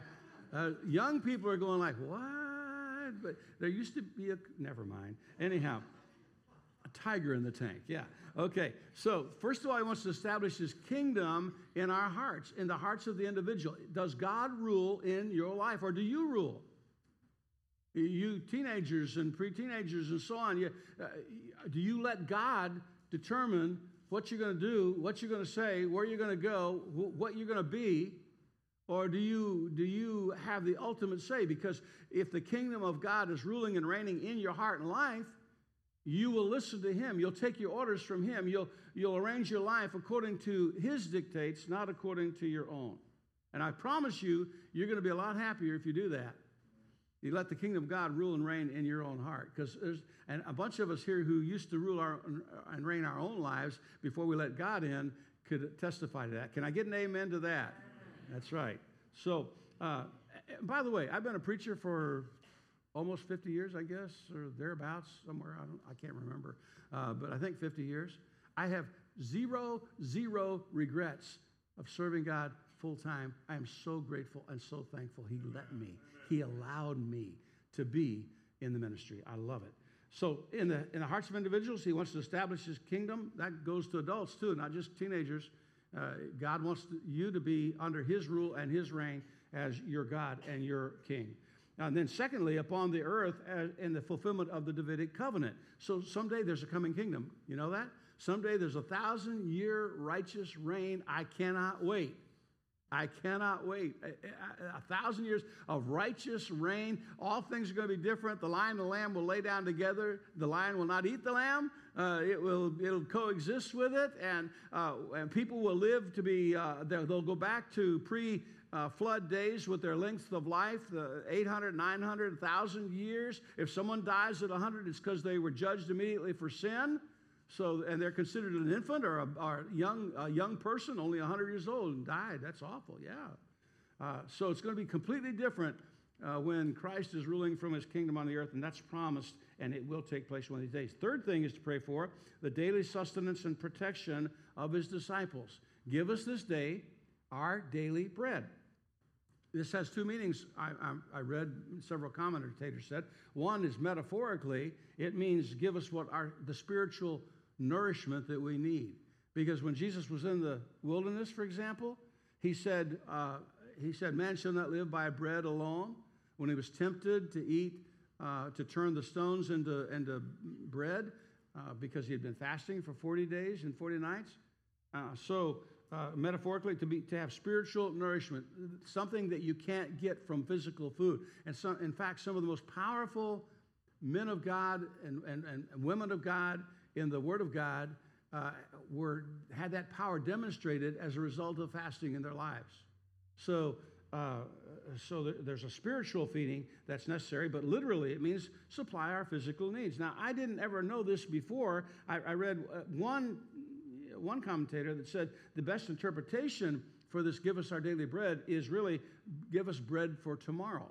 Uh, young people are going like, what? But there used to be a, never mind. Anyhow, tiger in the tank. Yeah. Okay, so first of all, he wants to establish his kingdom in our hearts, in the hearts of the individual. Does God rule in your life, or do you rule? You teenagers and pre teenagers and so on, you, uh, do you let God determine what you're going to do, what you're going to say, where you're going to go, wh- what you're going to be? Or do you, do you have the ultimate say? Because if the kingdom of God is ruling and reigning in your heart and life, you will listen to him. You'll take your orders from him. You'll, you'll arrange your life according to his dictates, not according to your own. And I promise you, you're going to be a lot happier if you do that. You let the kingdom of God rule and reign in your own heart. Because there's and a bunch of us here who used to rule our, and reign our own lives before we let God in could testify to that. Can I get an amen to that? That's right. So, uh, by the way, I've been a preacher for almost 50 years, I guess, or thereabouts, somewhere. I, don't, I can't remember. Uh, but I think 50 years. I have zero, zero regrets of serving God full time. I am so grateful and so thankful He let me, He allowed me to be in the ministry. I love it. So, in the, in the hearts of individuals, He wants to establish His kingdom. That goes to adults too, not just teenagers. Uh, God wants you to be under His rule and His reign as your God and your King. And then, secondly, upon the earth in the fulfillment of the Davidic covenant. So, someday there's a coming kingdom. You know that? Someday there's a thousand year righteous reign. I cannot wait. I cannot wait. A, thousand years of righteous reign. All things are going to be different. The lion and the lamb will lay down together. The lion will not eat the lamb. Uh, it will it'll coexist with it, and uh, and people will live to be. Uh, they'll go back to pre uh, flood days with their length of life, the 800, 900, 1,000 years. If someone dies at 100, it's because they were judged immediately for sin. So, and they're considered an infant or a, or young, a young person, only 100 years old, and died. That's awful, yeah. Uh, so it's going to be completely different uh, when Christ is ruling from his kingdom on the earth, and that's promised, and it will take place one of these days. Third thing is to pray for the daily sustenance and protection of his disciples. Give us this day our daily bread. This has two meanings. I, I, I, read several commentators said. One is metaphorically, it means give us what our the spiritual nourishment that we need. Because when Jesus was in the wilderness, for example, he said, uh, he said, "Man shall not live by bread alone." When he was tempted to eat uh, to turn the stones into, into bread uh, because he had been fasting for 40 days and 40 nights. Uh, so, uh, metaphorically, to, be, to have spiritual nourishment, something that you can't get from physical food. And so, in fact, some of the most powerful men of God and, and, and women of God in the Word of God uh, were, had that power demonstrated as a result of fasting in their lives. So, uh, so there's a spiritual feeding that's necessary, but literally it means supply our physical needs. Now, I didn't ever know this before. I, I read uh, one, one commentator that said the best interpretation for this give us our daily bread is really give us bread for tomorrow.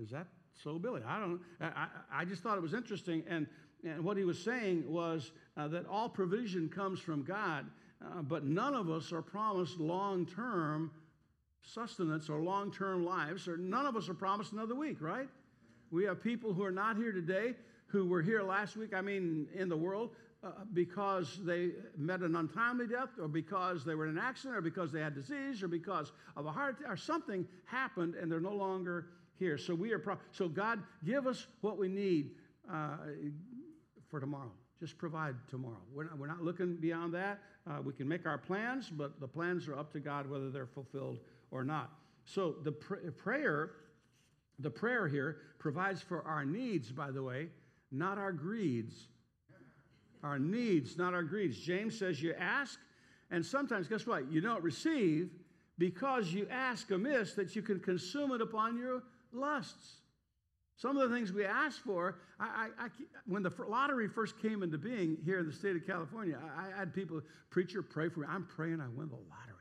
Is that so, Billy? I don't I, I just thought it was interesting. And, and what he was saying was uh, that all provision comes from God, uh, but none of us are promised long term sustenance or long term lives, or none of us are promised another week, right? We have people who are not here today who were here last week, I mean, in the world, uh, because they met an untimely death, or because they were in an accident, or because they had disease, or because of a heart attack, or something happened and they're no longer here. So we are, pro- so God, give us what we need uh, for tomorrow. Just provide tomorrow. We're not, we're not looking beyond that. Uh, we can make our plans, but the plans are up to God whether they're fulfilled or not. So the pr- prayer, the prayer here provides for our needs, by the way, not our greeds. Our needs, not our greeds. James says you ask, and sometimes, guess what? You don't receive because you ask amiss that you can consume it upon your lusts. Some of the things we ask for, I, I, I, when the lottery first came into being here in the state of California, I, had people, preacher, pray for me. I'm praying I win the lottery.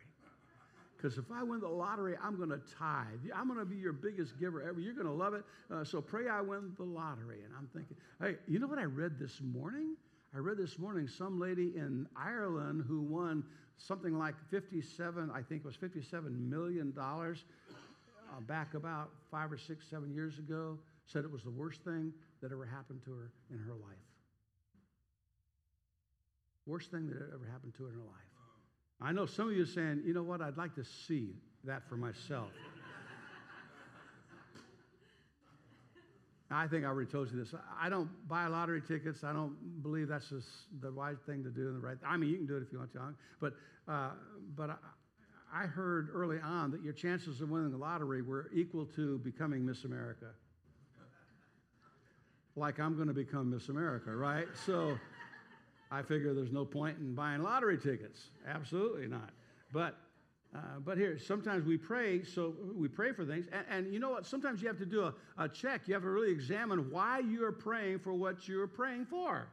Because if I win the lottery, I'm going to tithe. I'm going to be your biggest giver ever. You're going to love it. Uh, so pray I win the lottery. And I'm thinking, hey, you know what I read this morning? I read this morning some lady in Ireland who won something like 57, I think it was 57 million dollars uh, back about five or six, seven years ago. Said it was the worst thing that ever happened to her in her life. Worst thing that ever happened to her in her life. I know some of you are saying, you know what, I'd like to see that for myself. I think I already told you this. I don't buy lottery tickets. I don't believe that's the right thing to do and the right. I mean, you can do it if you want to, but uh, but I, I heard early on that your chances of winning the lottery were equal to becoming Miss America. Like I'm going to become Miss America, right? So. I figure there's no point in buying lottery tickets. Absolutely not. But uh, but here, sometimes we pray, so we pray for things, and, and you know what? Sometimes you have to do a, a, check. You have to really examine why you are praying for what you're praying for.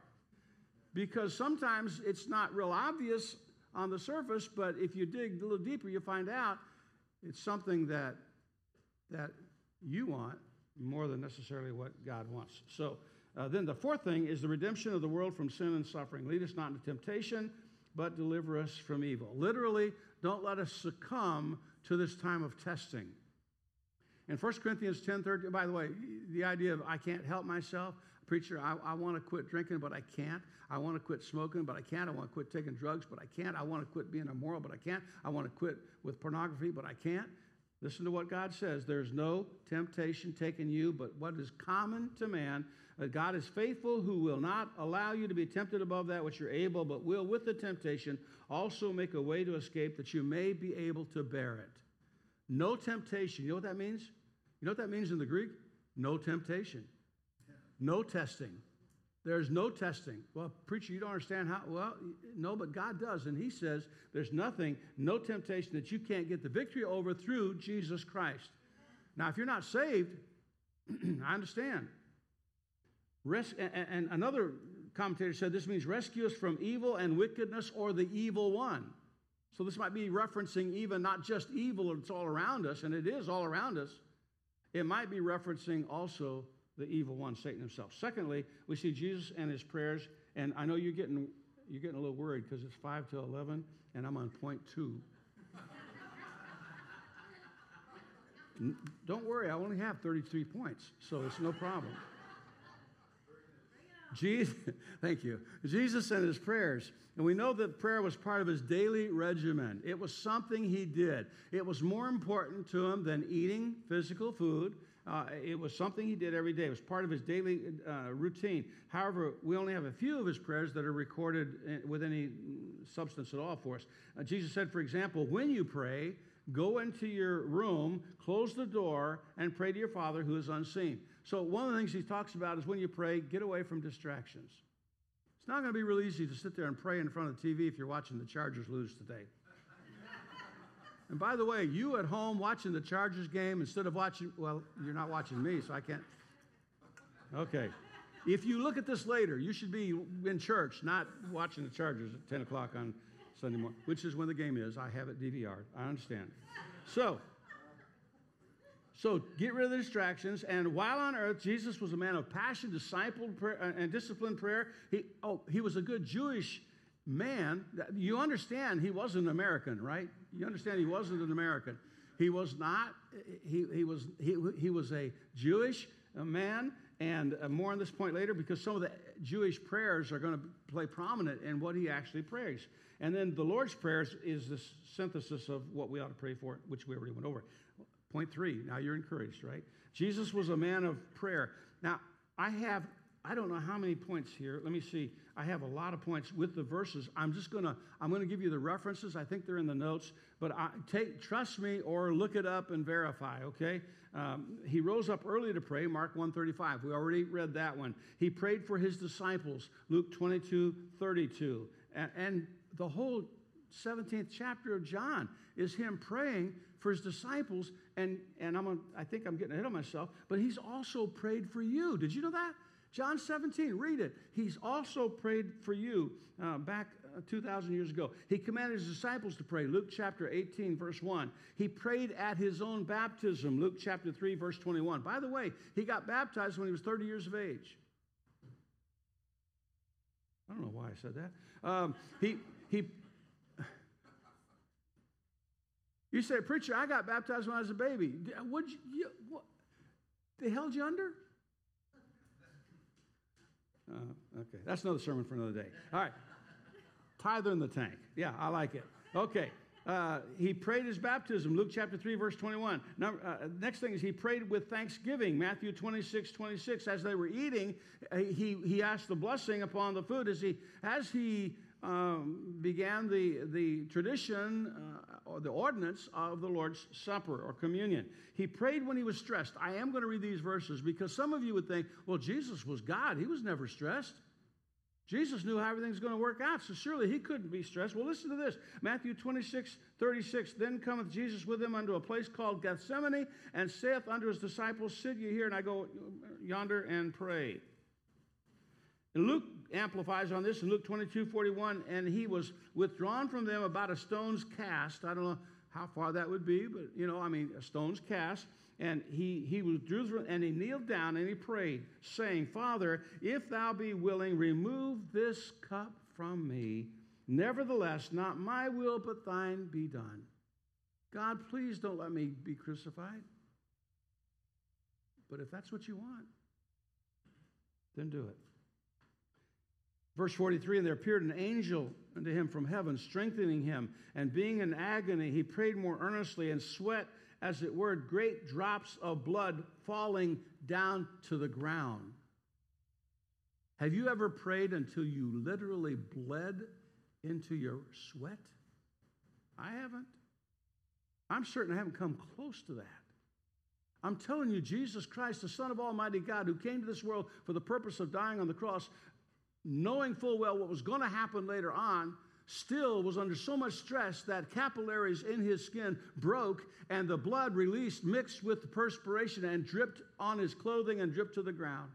Because sometimes it's not real obvious on the surface, but if you dig a little deeper, you find out it's something that, that you want more than necessarily what God wants. So uh, then the fourth thing is the redemption of the world from sin and suffering. Lead us not into temptation, but deliver us from evil. Literally, don't let us succumb to this time of testing. In 1 Corinthians 10 13, by the way, the idea of I can't help myself, preacher, I, I want to quit drinking, but I can't. I want to quit smoking, but I can't. I want to quit taking drugs, but I can't. I want to quit being immoral, but I can't. I want to quit with pornography, but I can't. Listen to what God says. There's no temptation taken you, but what is common to man. Uh, God is faithful, who will not allow you to be tempted above that which you're able, but will, with the temptation, also make a way to escape that you may be able to bear it. No temptation. You know what that means? You know what that means in the Greek? No temptation. No testing. There's no testing. Well, preacher, you don't understand how. Well, no, but God does. And He says there's nothing, no temptation that you can't get the victory over through Jesus Christ. Now, if you're not saved, [clears throat] I understand. Res- and, another commentator said this means rescue us from evil and wickedness or the evil one. So this might be referencing even not just evil, it's all around us, and it is all around us. It might be referencing also the evil one, Satan himself. Secondly, we see Jesus and his prayers, and I know you're getting you're getting a little worried because it's five to eleven, and I'm on point two. Don't worry, I only have 33 points, so it's no problem. Jesus, [laughs] thank you. Jesus and his prayers. And we know that prayer was part of his daily regimen. It was something he did. It was more important to him than eating physical food, Uh, it was something he did every day. It was part of his daily uh, routine. However, we only have a few of his prayers that are recorded uh, with any substance at all for us. Uh, Jesus said, for example, when you pray, go into your room, close the door, and pray to your Father who is unseen. So, one of the things he talks about is when you pray, get away from distractions. It's not going to be real easy to sit there and pray in front of the TV if you're watching the Chargers lose today. And by the way, you at home watching the Chargers game instead of watching, well, you're not watching me, so I can't. Okay. If you look at this later, you should be in church, not watching the Chargers at 10 o'clock on Sunday morning, which is when the game is. I have it DVR. I understand. So, so get rid of the distractions. And while on earth, Jesus was a man of passion, discipled prayer, uh, and disciplined prayer. He, oh, he was a good Jewish man. You understand he wasn't an American, right? You understand he wasn't an American. He was not. He, he was he, he was a Jewish man, and uh, more on this point later because some of the Jewish prayers are going to play prominent in what he actually prays. And then the Lord's prayers is the synthesis of what we ought to pray for, which we already went over. Point three, now you're encouraged, right? Jesus was a man of prayer. Now, I have, I don't know how many points here. Let me see. I have a lot of points with the verses. I'm just gonna, I'm gonna give you the references. I think they're in the notes, but I, take, trust me or look it up and verify, okay? Um, he rose up early to pray, Mark 135. We already read that one. He prayed for his disciples, Luke 22, 32. And, and the whole 17th chapter of John is him praying for his disciples. And, and I'm a, I think I'm getting ahead of myself, but he's also prayed for you. Did you know that? John 17, read it. He's also prayed for you uh, back uh, 2,000 years ago. He commanded his disciples to pray, Luke chapter 18, verse 1. He prayed at his own baptism, Luke chapter 3, verse 21. By the way, he got baptized when he was 30 years of age. I don't know why I said that. Um, he, he, you say, preacher, I got baptized when I was a baby. Would you, you what, they held you under? Uh, okay, that's another sermon for another day. All right, tither in the tank. Yeah, I like it. Okay. Uh, he prayed his baptism, Luke chapter 3, verse 21. Number, uh, next thing is he prayed with thanksgiving, Matthew 26, 26. As they were eating, he, he asked the blessing upon the food. As he, as he um, began the, the tradition uh, or the ordinance of the Lord's Supper or communion. He prayed when he was stressed. I am going to read these verses because some of you would think, well, Jesus was God. He was never stressed. Jesus knew how everything's going to work out, so surely he couldn't be stressed. Well, listen to this Matthew 26, 36. Then cometh Jesus with him unto a place called Gethsemane, and saith unto his disciples, Sit ye here, and I go yonder and pray. And Luke amplifies on this in Luke 22 41, and he was withdrawn from them about a stone's cast. I don't know how far that would be, but you know, I mean, a stone's cast. And he, he withdrew and he kneeled down and he prayed, saying, Father, if thou be willing, remove this cup from me. Nevertheless, not my will, but thine be done. God, please don't let me be crucified. But if that's what you want, then do it. Verse 43 And there appeared an angel unto him from heaven, strengthening him. And being in agony, he prayed more earnestly, and sweat, as it were, great drops of blood falling down to the ground. Have you ever prayed until you literally bled into your sweat? I haven't. I'm certain I haven't come close to that. I'm telling you, Jesus Christ, the Son of Almighty God, who came to this world for the purpose of dying on the cross, knowing full well what was going to happen later on, still was under so much stress that capillaries in his skin broke and the blood released mixed with the perspiration and dripped on his clothing and dripped to the ground.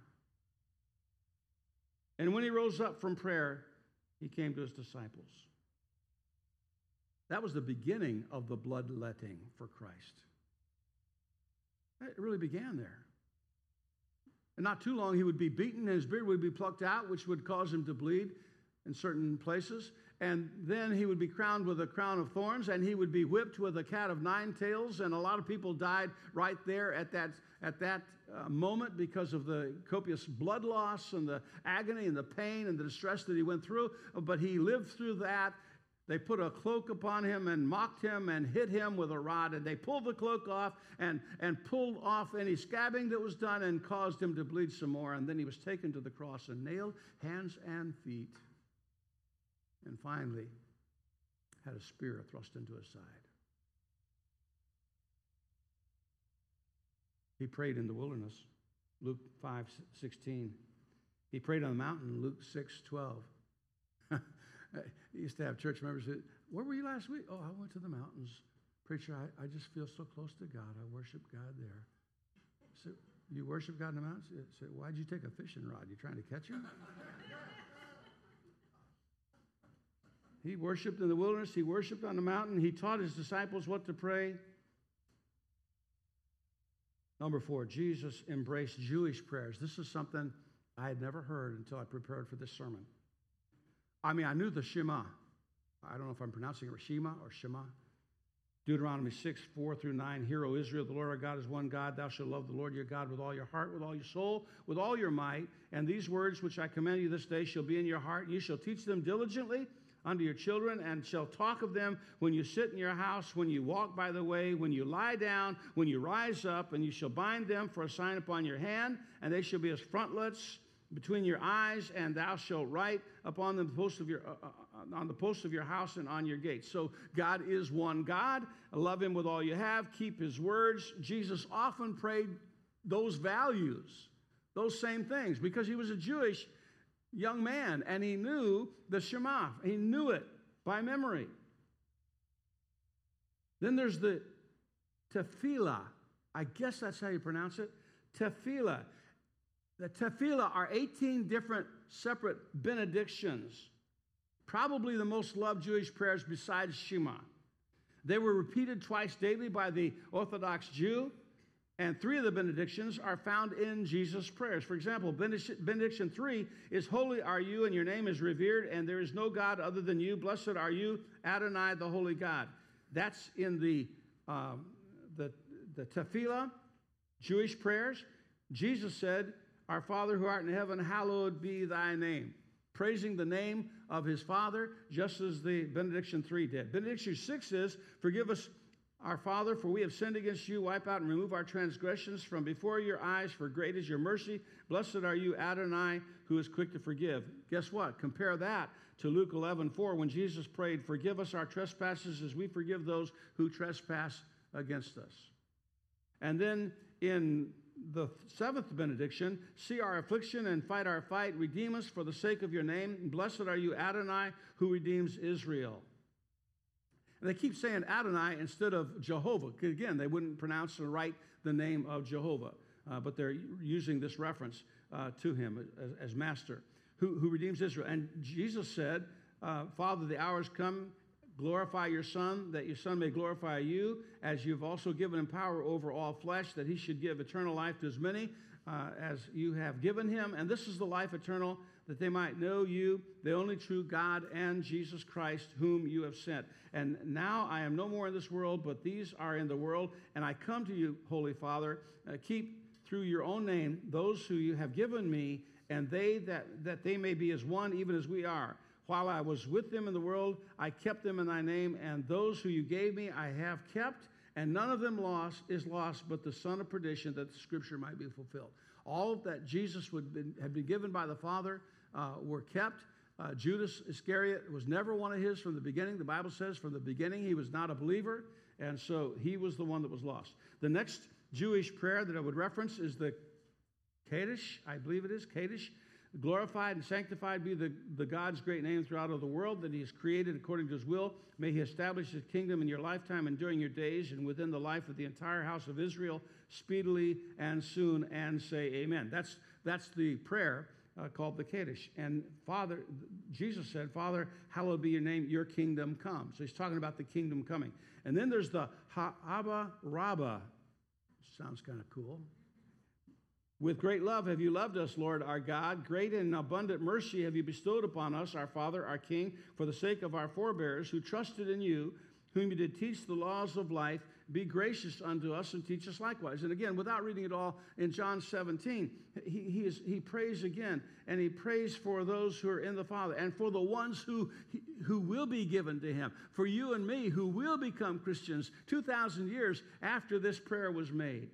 And when he rose up from prayer, he came to his disciples. That was the beginning of the bloodletting for Christ. It really began there. And not too long, he would be beaten and his beard would be plucked out, which would cause him to bleed in certain places. And then he would be crowned with a crown of thorns and he would be whipped with a cat of nine tails. And a lot of people died right there at that, at that uh, moment because of the copious blood loss and the agony and the pain and the distress that he went through. But he lived through that They put a cloak upon him and mocked him and hit him with a rod. And they pulled the cloak off and, and pulled off any scabbing that was done and caused him to bleed some more. And then he was taken to the cross and nailed hands and feet. And finally, had a spear thrust into his side. He prayed in the wilderness, Luke 5 16. He prayed on the mountain, Luke 6 12. [laughs] he used to have church members say, Where were you last week? Oh, I went to the mountains. Preacher, I, I just feel so close to God. I worship God there. So, you worship God in the mountains? So, why'd you take a fishing rod? You trying to catch him? [laughs] he worshiped in the wilderness. He worshiped on the mountain. He taught his disciples what to pray. Number four, Jesus embraced Jewish prayers. This is something I had never heard until I prepared for this sermon. I mean, I knew the Shema. I don't know if I'm pronouncing it Shema or Shema. Deuteronomy 6, 4 through 9. Hear, O Israel, the Lord our God is one God. Thou shalt love the Lord your God with all your heart, with all your soul, with all your might. And these words which I command you this day shall be in your heart. And you shall teach them diligently unto your children, and shall talk of them when you sit in your house, when you walk by the way, when you lie down, when you rise up, and you shall bind them for a sign upon your hand, and they shall be as frontlets between your eyes, and thou shalt write upon the post of your uh, uh, on the post of your house and on your gates. So God is one God. Love Him with all you have. Keep His words. Jesus often prayed those values, those same things, because he was a Jewish young man and he knew the Shema. He knew it by memory. Then there's the tefillah. I guess that's how you pronounce it. Tefillah. The tefillah are 18 different separate benedictions, probably the most loved Jewish prayers besides Shema. They were repeated twice daily by the Orthodox Jew, and three of the benedictions are found in Jesus' prayers. For example, benediction three is Holy are you, and your name is revered, and there is no God other than you. Blessed are you, Adonai, the Holy God. That's in the, um, the, the Tefillah, Jewish prayers. Jesus said, Our Father who art in heaven, hallowed be thy name. Praising the name of his Father, just as the benediction 3 did. Benediction 6 is, Forgive us our Father, for we have sinned against you. Wipe out and remove our transgressions from before your eyes, for great is your mercy. Blessed are you, Adonai, who is quick to forgive. Guess what? Compare that to Luke 11, 4, when Jesus prayed, Forgive us our trespasses as we forgive those who trespass against us. And then in the seventh benediction, see our affliction and fight our fight. Redeem us for the sake of your name. Blessed are you, Adonai, who redeems Israel. And they keep saying Adonai instead of Jehovah. Again, they wouldn't pronounce or write the name of Jehovah, uh, but they're using this reference uh, to him as, as master, who, who, redeems Israel. And Jesus said, uh, Father, the hour has come. Glorify your Son, that your Son may glorify you, as you've also given him power over all flesh, that he should give eternal life to as many uh, as you have given him. And this is the life eternal, that they might know you, the only true God, and Jesus Christ, whom you have sent. And now I am no more in this world, but these are in the world. And I come to you, Holy Father, uh, keep through your own name those who you have given me, and they that, that they may be as one, even as we are. While I was with them in the world, I kept them in thy name, and those who you gave me I have kept, and none of them lost is lost, but the son of perdition, that the scripture might be fulfilled. All that Jesus would been, had been given by the Father uh, were kept. Uh, Judas Iscariot was never one of his from the beginning. The Bible says from the beginning he was not a believer, and so he was the one that was lost. The next Jewish prayer that I would reference is the Kaddish, I believe it is, Kaddish. Glorified and sanctified be the, the God's great name throughout all the world that He has created according to His will. May He establish His kingdom in your lifetime and during your days and within the life of the entire house of Israel, speedily and soon, and say Amen. That's, that's the prayer uh, called the Kaddish. And Father, Jesus said, Father, hallowed be your name, your kingdom come. So he's talking about the kingdom coming. And then there's the Ha Ha'aba Rabbah. Sounds kind of cool. With great love have you loved us, Lord our God. Great and abundant mercy have you bestowed upon us, our Father, our King, for the sake of our forebears who trusted in you, whom you did teach the laws of life be gracious unto us and teach us likewise. And again, without reading it all, in John 17, he, he, is, he prays again, and he prays for those who are in the Father, and for the ones who, who will be given to him, for you and me who will become Christians 2,000 years after this prayer was made.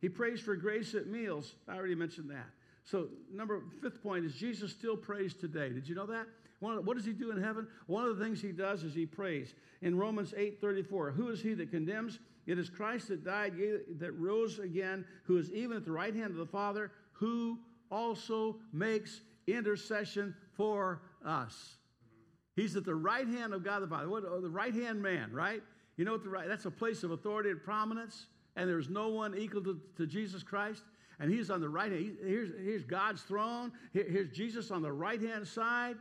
He prays for grace at meals. I already mentioned that. So, number fifth point is Jesus still prays today. Did you know that? What does he do in heaven? One of the things he does is he prays. In Romans 8 34, who is he that condemns? It is Christ that died, that rose again, who is even at the right hand of the Father, who also makes intercession for us. He's at the right hand of God the Father. What, oh, the right hand man, right? You know what the right? That's a place of authority and prominence, and there's no one equal to, to Jesus Christ. And he's on the right hand. Here's, here's God's throne. Here, here's Jesus on the right hand side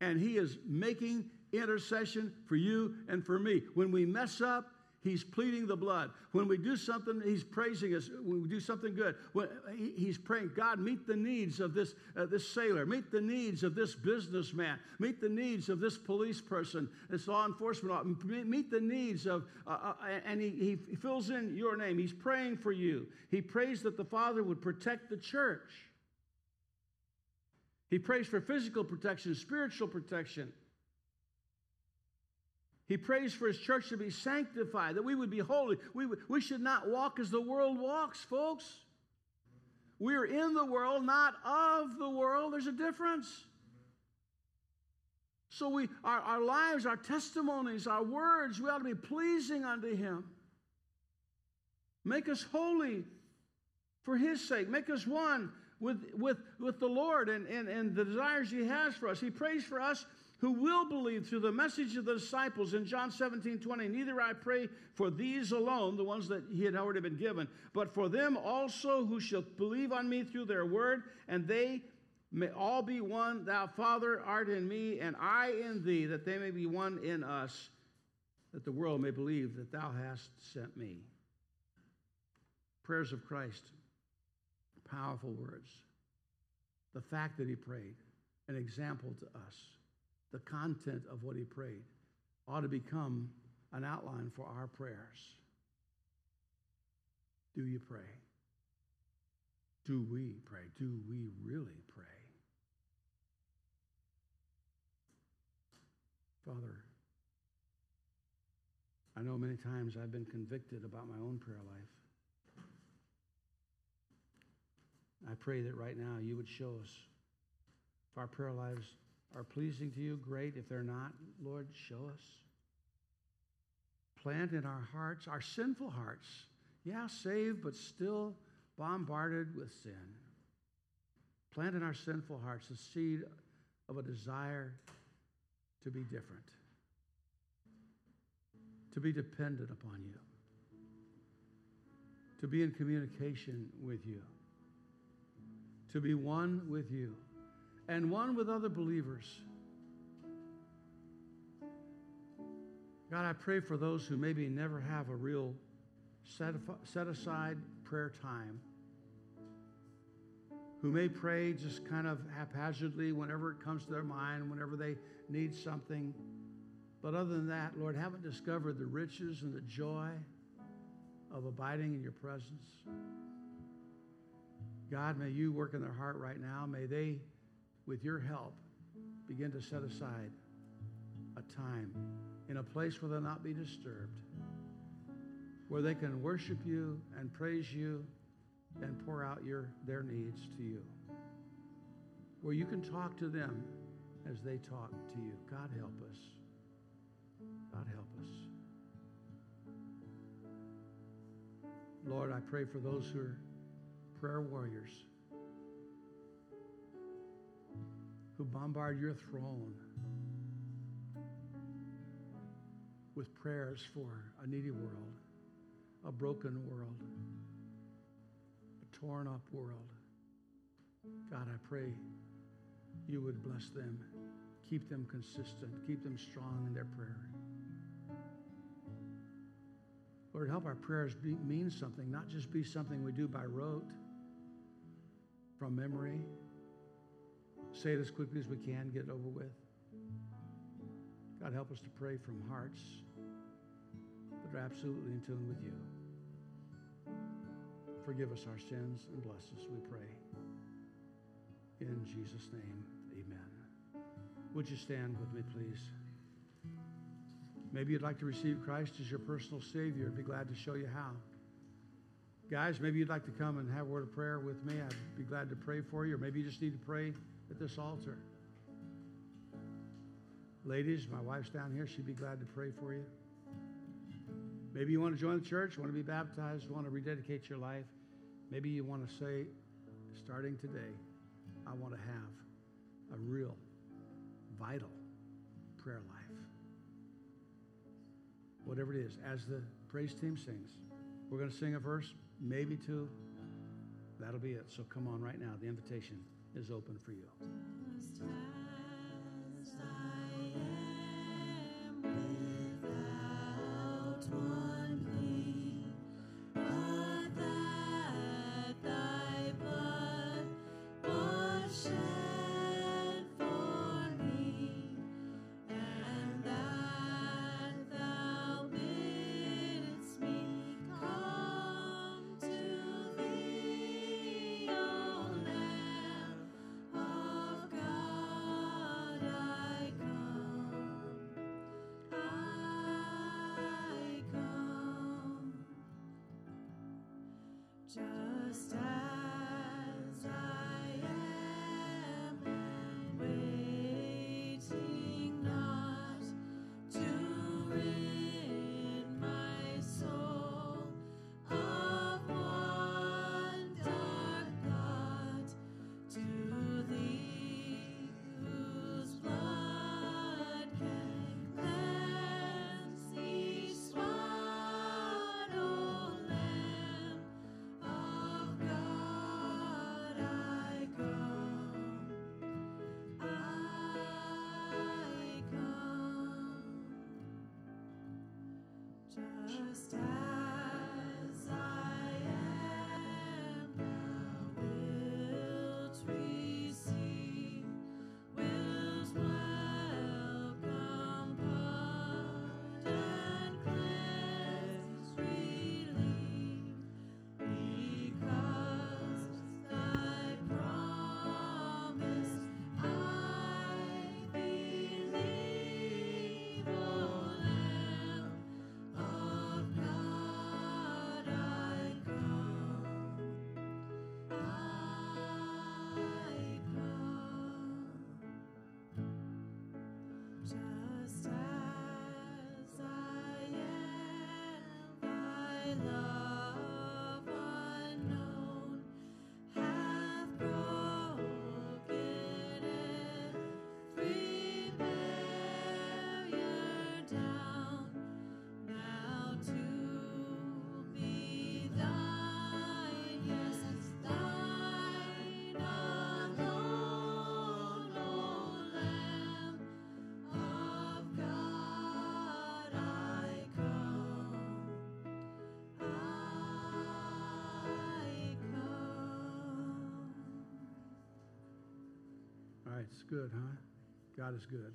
and He is making intercession for you and for me. When we mess up, He's pleading the blood. When we do something, He's praising us. When we do something good, when He's praying, God, meet the needs of this, uh, this sailor, meet the needs of this businessman, meet the needs of this police person, this law enforcement, meet the needs of, uh, uh, and he, he fills in your name. He's praying for you. He prays that the Father would protect the church. He prays for physical protection, spiritual protection. He prays for his church to be sanctified, that we would be holy. We, we should not walk as the world walks, folks. We're in the world, not of the world. There's a difference. So we, our, our lives, our testimonies, our words, we ought to be pleasing unto him. Make us holy for his sake. Make us one with, with, with the Lord and, and, and the desires He has for us. He prays for us who will believe through the message of the disciples in John 17 20. Neither I pray for these alone, the ones that He had already been given, but for them also who shall believe on me through their word, and they may all be one. Thou, Father, art in me, and I in thee, that they may be one in us, that the world may believe that thou hast sent me. Prayers of Christ powerful words. The fact that he prayed, an example to us. The content of what he prayed ought to become an outline for our prayers. Do you pray? Do we pray? Do we really pray? Father, I know many times I've been convicted about my own prayer life. I pray that right now you would show us if our prayer lives are pleasing to you, great. If they're not, Lord, show us. Plant in our hearts, our sinful hearts, yeah, saved, but still bombarded with sin. Plant in our sinful hearts the seed of a desire to be different, to be dependent upon you, to be in communication with you to be one with you and one with other believers. God, I pray for those who maybe never have a real set, set aside prayer time, who may pray just kind of haphazardly whenever it comes to their mind, whenever they need something. But other than that, Lord, haven't discovered the riches and the joy of abiding in your presence. God, may you work in their heart right now. May they, with your help, begin to set aside a time in a place where they'll not be disturbed, where they can worship you and praise you and pour out your, their needs to you, where you can talk to them as they talk to you. God, help us. God, help us. Lord, I pray for those who are prayer warriors who bombard your throne with prayers for a needy world, a broken world, a torn up world. God, I pray you would bless them, keep them consistent, keep them strong in their prayer. Lord, help our prayers be, mean something, not just be something we do by rote from memory. Say it as quickly as we can, get it over with. God, help us to pray from hearts that are absolutely in tune with you. Forgive us our sins and bless us, we pray. In Jesus' name, amen. Would you stand with me, please? Maybe you'd like to receive Christ as your personal Savior. I'd be glad to show you how. Guys, maybe you'd like to come and have a word of prayer with me. I'd be glad to pray for you. Or maybe you just need to pray at this altar. Ladies, my wife's down here. She'd be glad to pray for you. Maybe you want to join the church, want to be baptized, want to rededicate your life. Maybe you want to say, starting today, I want to have a real, vital prayer life. Whatever it is, as the praise team sings, we're going to sing a verse, maybe two. That'll be it. So come on right now. The invitation is open for you. Just as Just good, huh? God is good.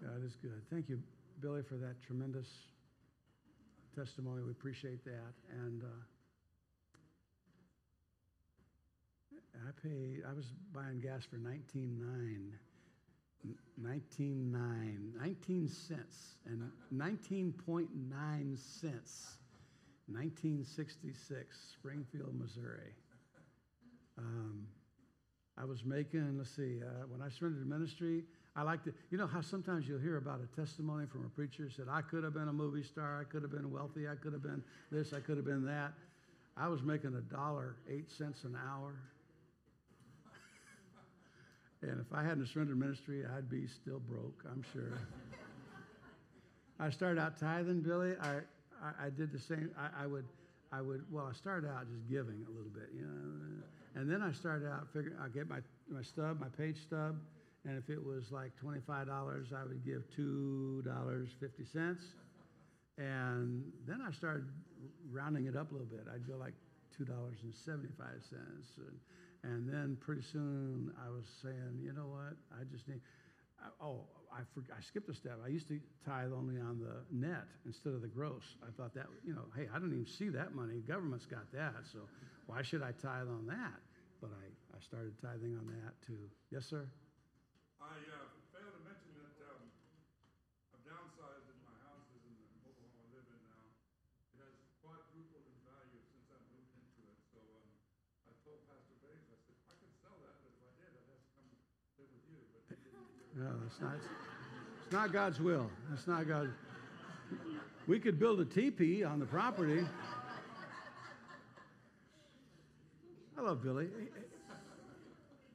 God is good. Thank you, Billy, for that tremendous testimony. We appreciate that. And uh, I paid, I was buying gas for 19.9. 19.9, 19 cents, and 19.9 cents, 1966, Springfield, Missouri. I was making, let's see, uh, when I surrendered to ministry, I like to, you know how sometimes you'll hear about a testimony from a preacher who said, I could have been a movie star, I could have been wealthy, I could have been this, I could have been that. I was making a dollar, eight cents an hour. [laughs] and if I hadn't surrendered ministry, I'd be still broke, I'm sure. [laughs] I started out tithing, Billy. I, I, I did the same. I, I would, I would. Well, I started out just giving a little bit, you know, and then I started out figuring. I'd get my my stub, my page stub, and if it was like twenty five dollars, I would give two dollars fifty cents, and then I started rounding it up a little bit. I'd go like two dollars and seventy five cents, and, and then pretty soon I was saying, you know what? I just need. I, oh, I, for, I skipped a step. I used to tithe only on the net instead of the gross. I thought that, you know, hey, I don't even see that money. Government's got that, so why should I tithe on that? But I, I started tithing on that too. Yes, sir? I uh, failed to mention that um, I've downsized in my houses in the mobile home I live in now. It has quadrupled in value since I moved into it. So um, I told Pastor Bates, I said, I could sell that, but if I did, I'd have to come live with you. But No, that's not. It's not God's will. It's not God. We could build a teepee on the property. I love Billy.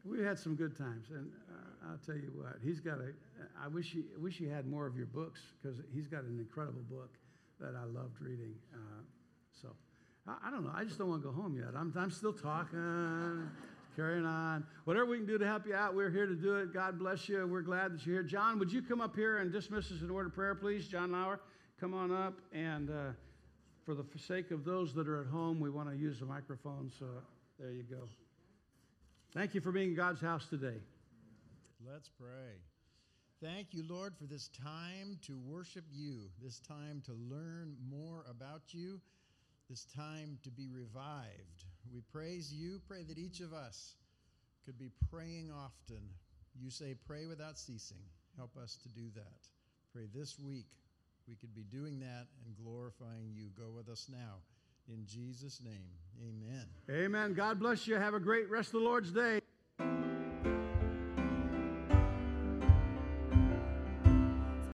We had some good times, and uh, I'll tell you what. He's got a. I wish he wish he had more of your books because he's got an incredible book that I loved reading. Uh, so I, I don't know. I just don't want to go home yet. I'm I'm still talking carrying on. Whatever we can do to help you out, we're here to do it. God bless you. We're glad that you're here. John, would you come up here and dismiss us in word of prayer, please? John Lauer, come on up. And uh, for the sake of those that are at home, we want to use the microphone. So there you go. Thank you for being in God's house today. Let's pray. Thank you, Lord, for this time to worship you, this time to learn more about you, this time to be revived. We praise you. Pray that each of us could be praying often. You say, pray without ceasing. Help us to do that. Pray this week we could be doing that and glorifying you. Go with us now. In Jesus' name, amen. Amen. God bless you. Have a great rest of the Lord's day.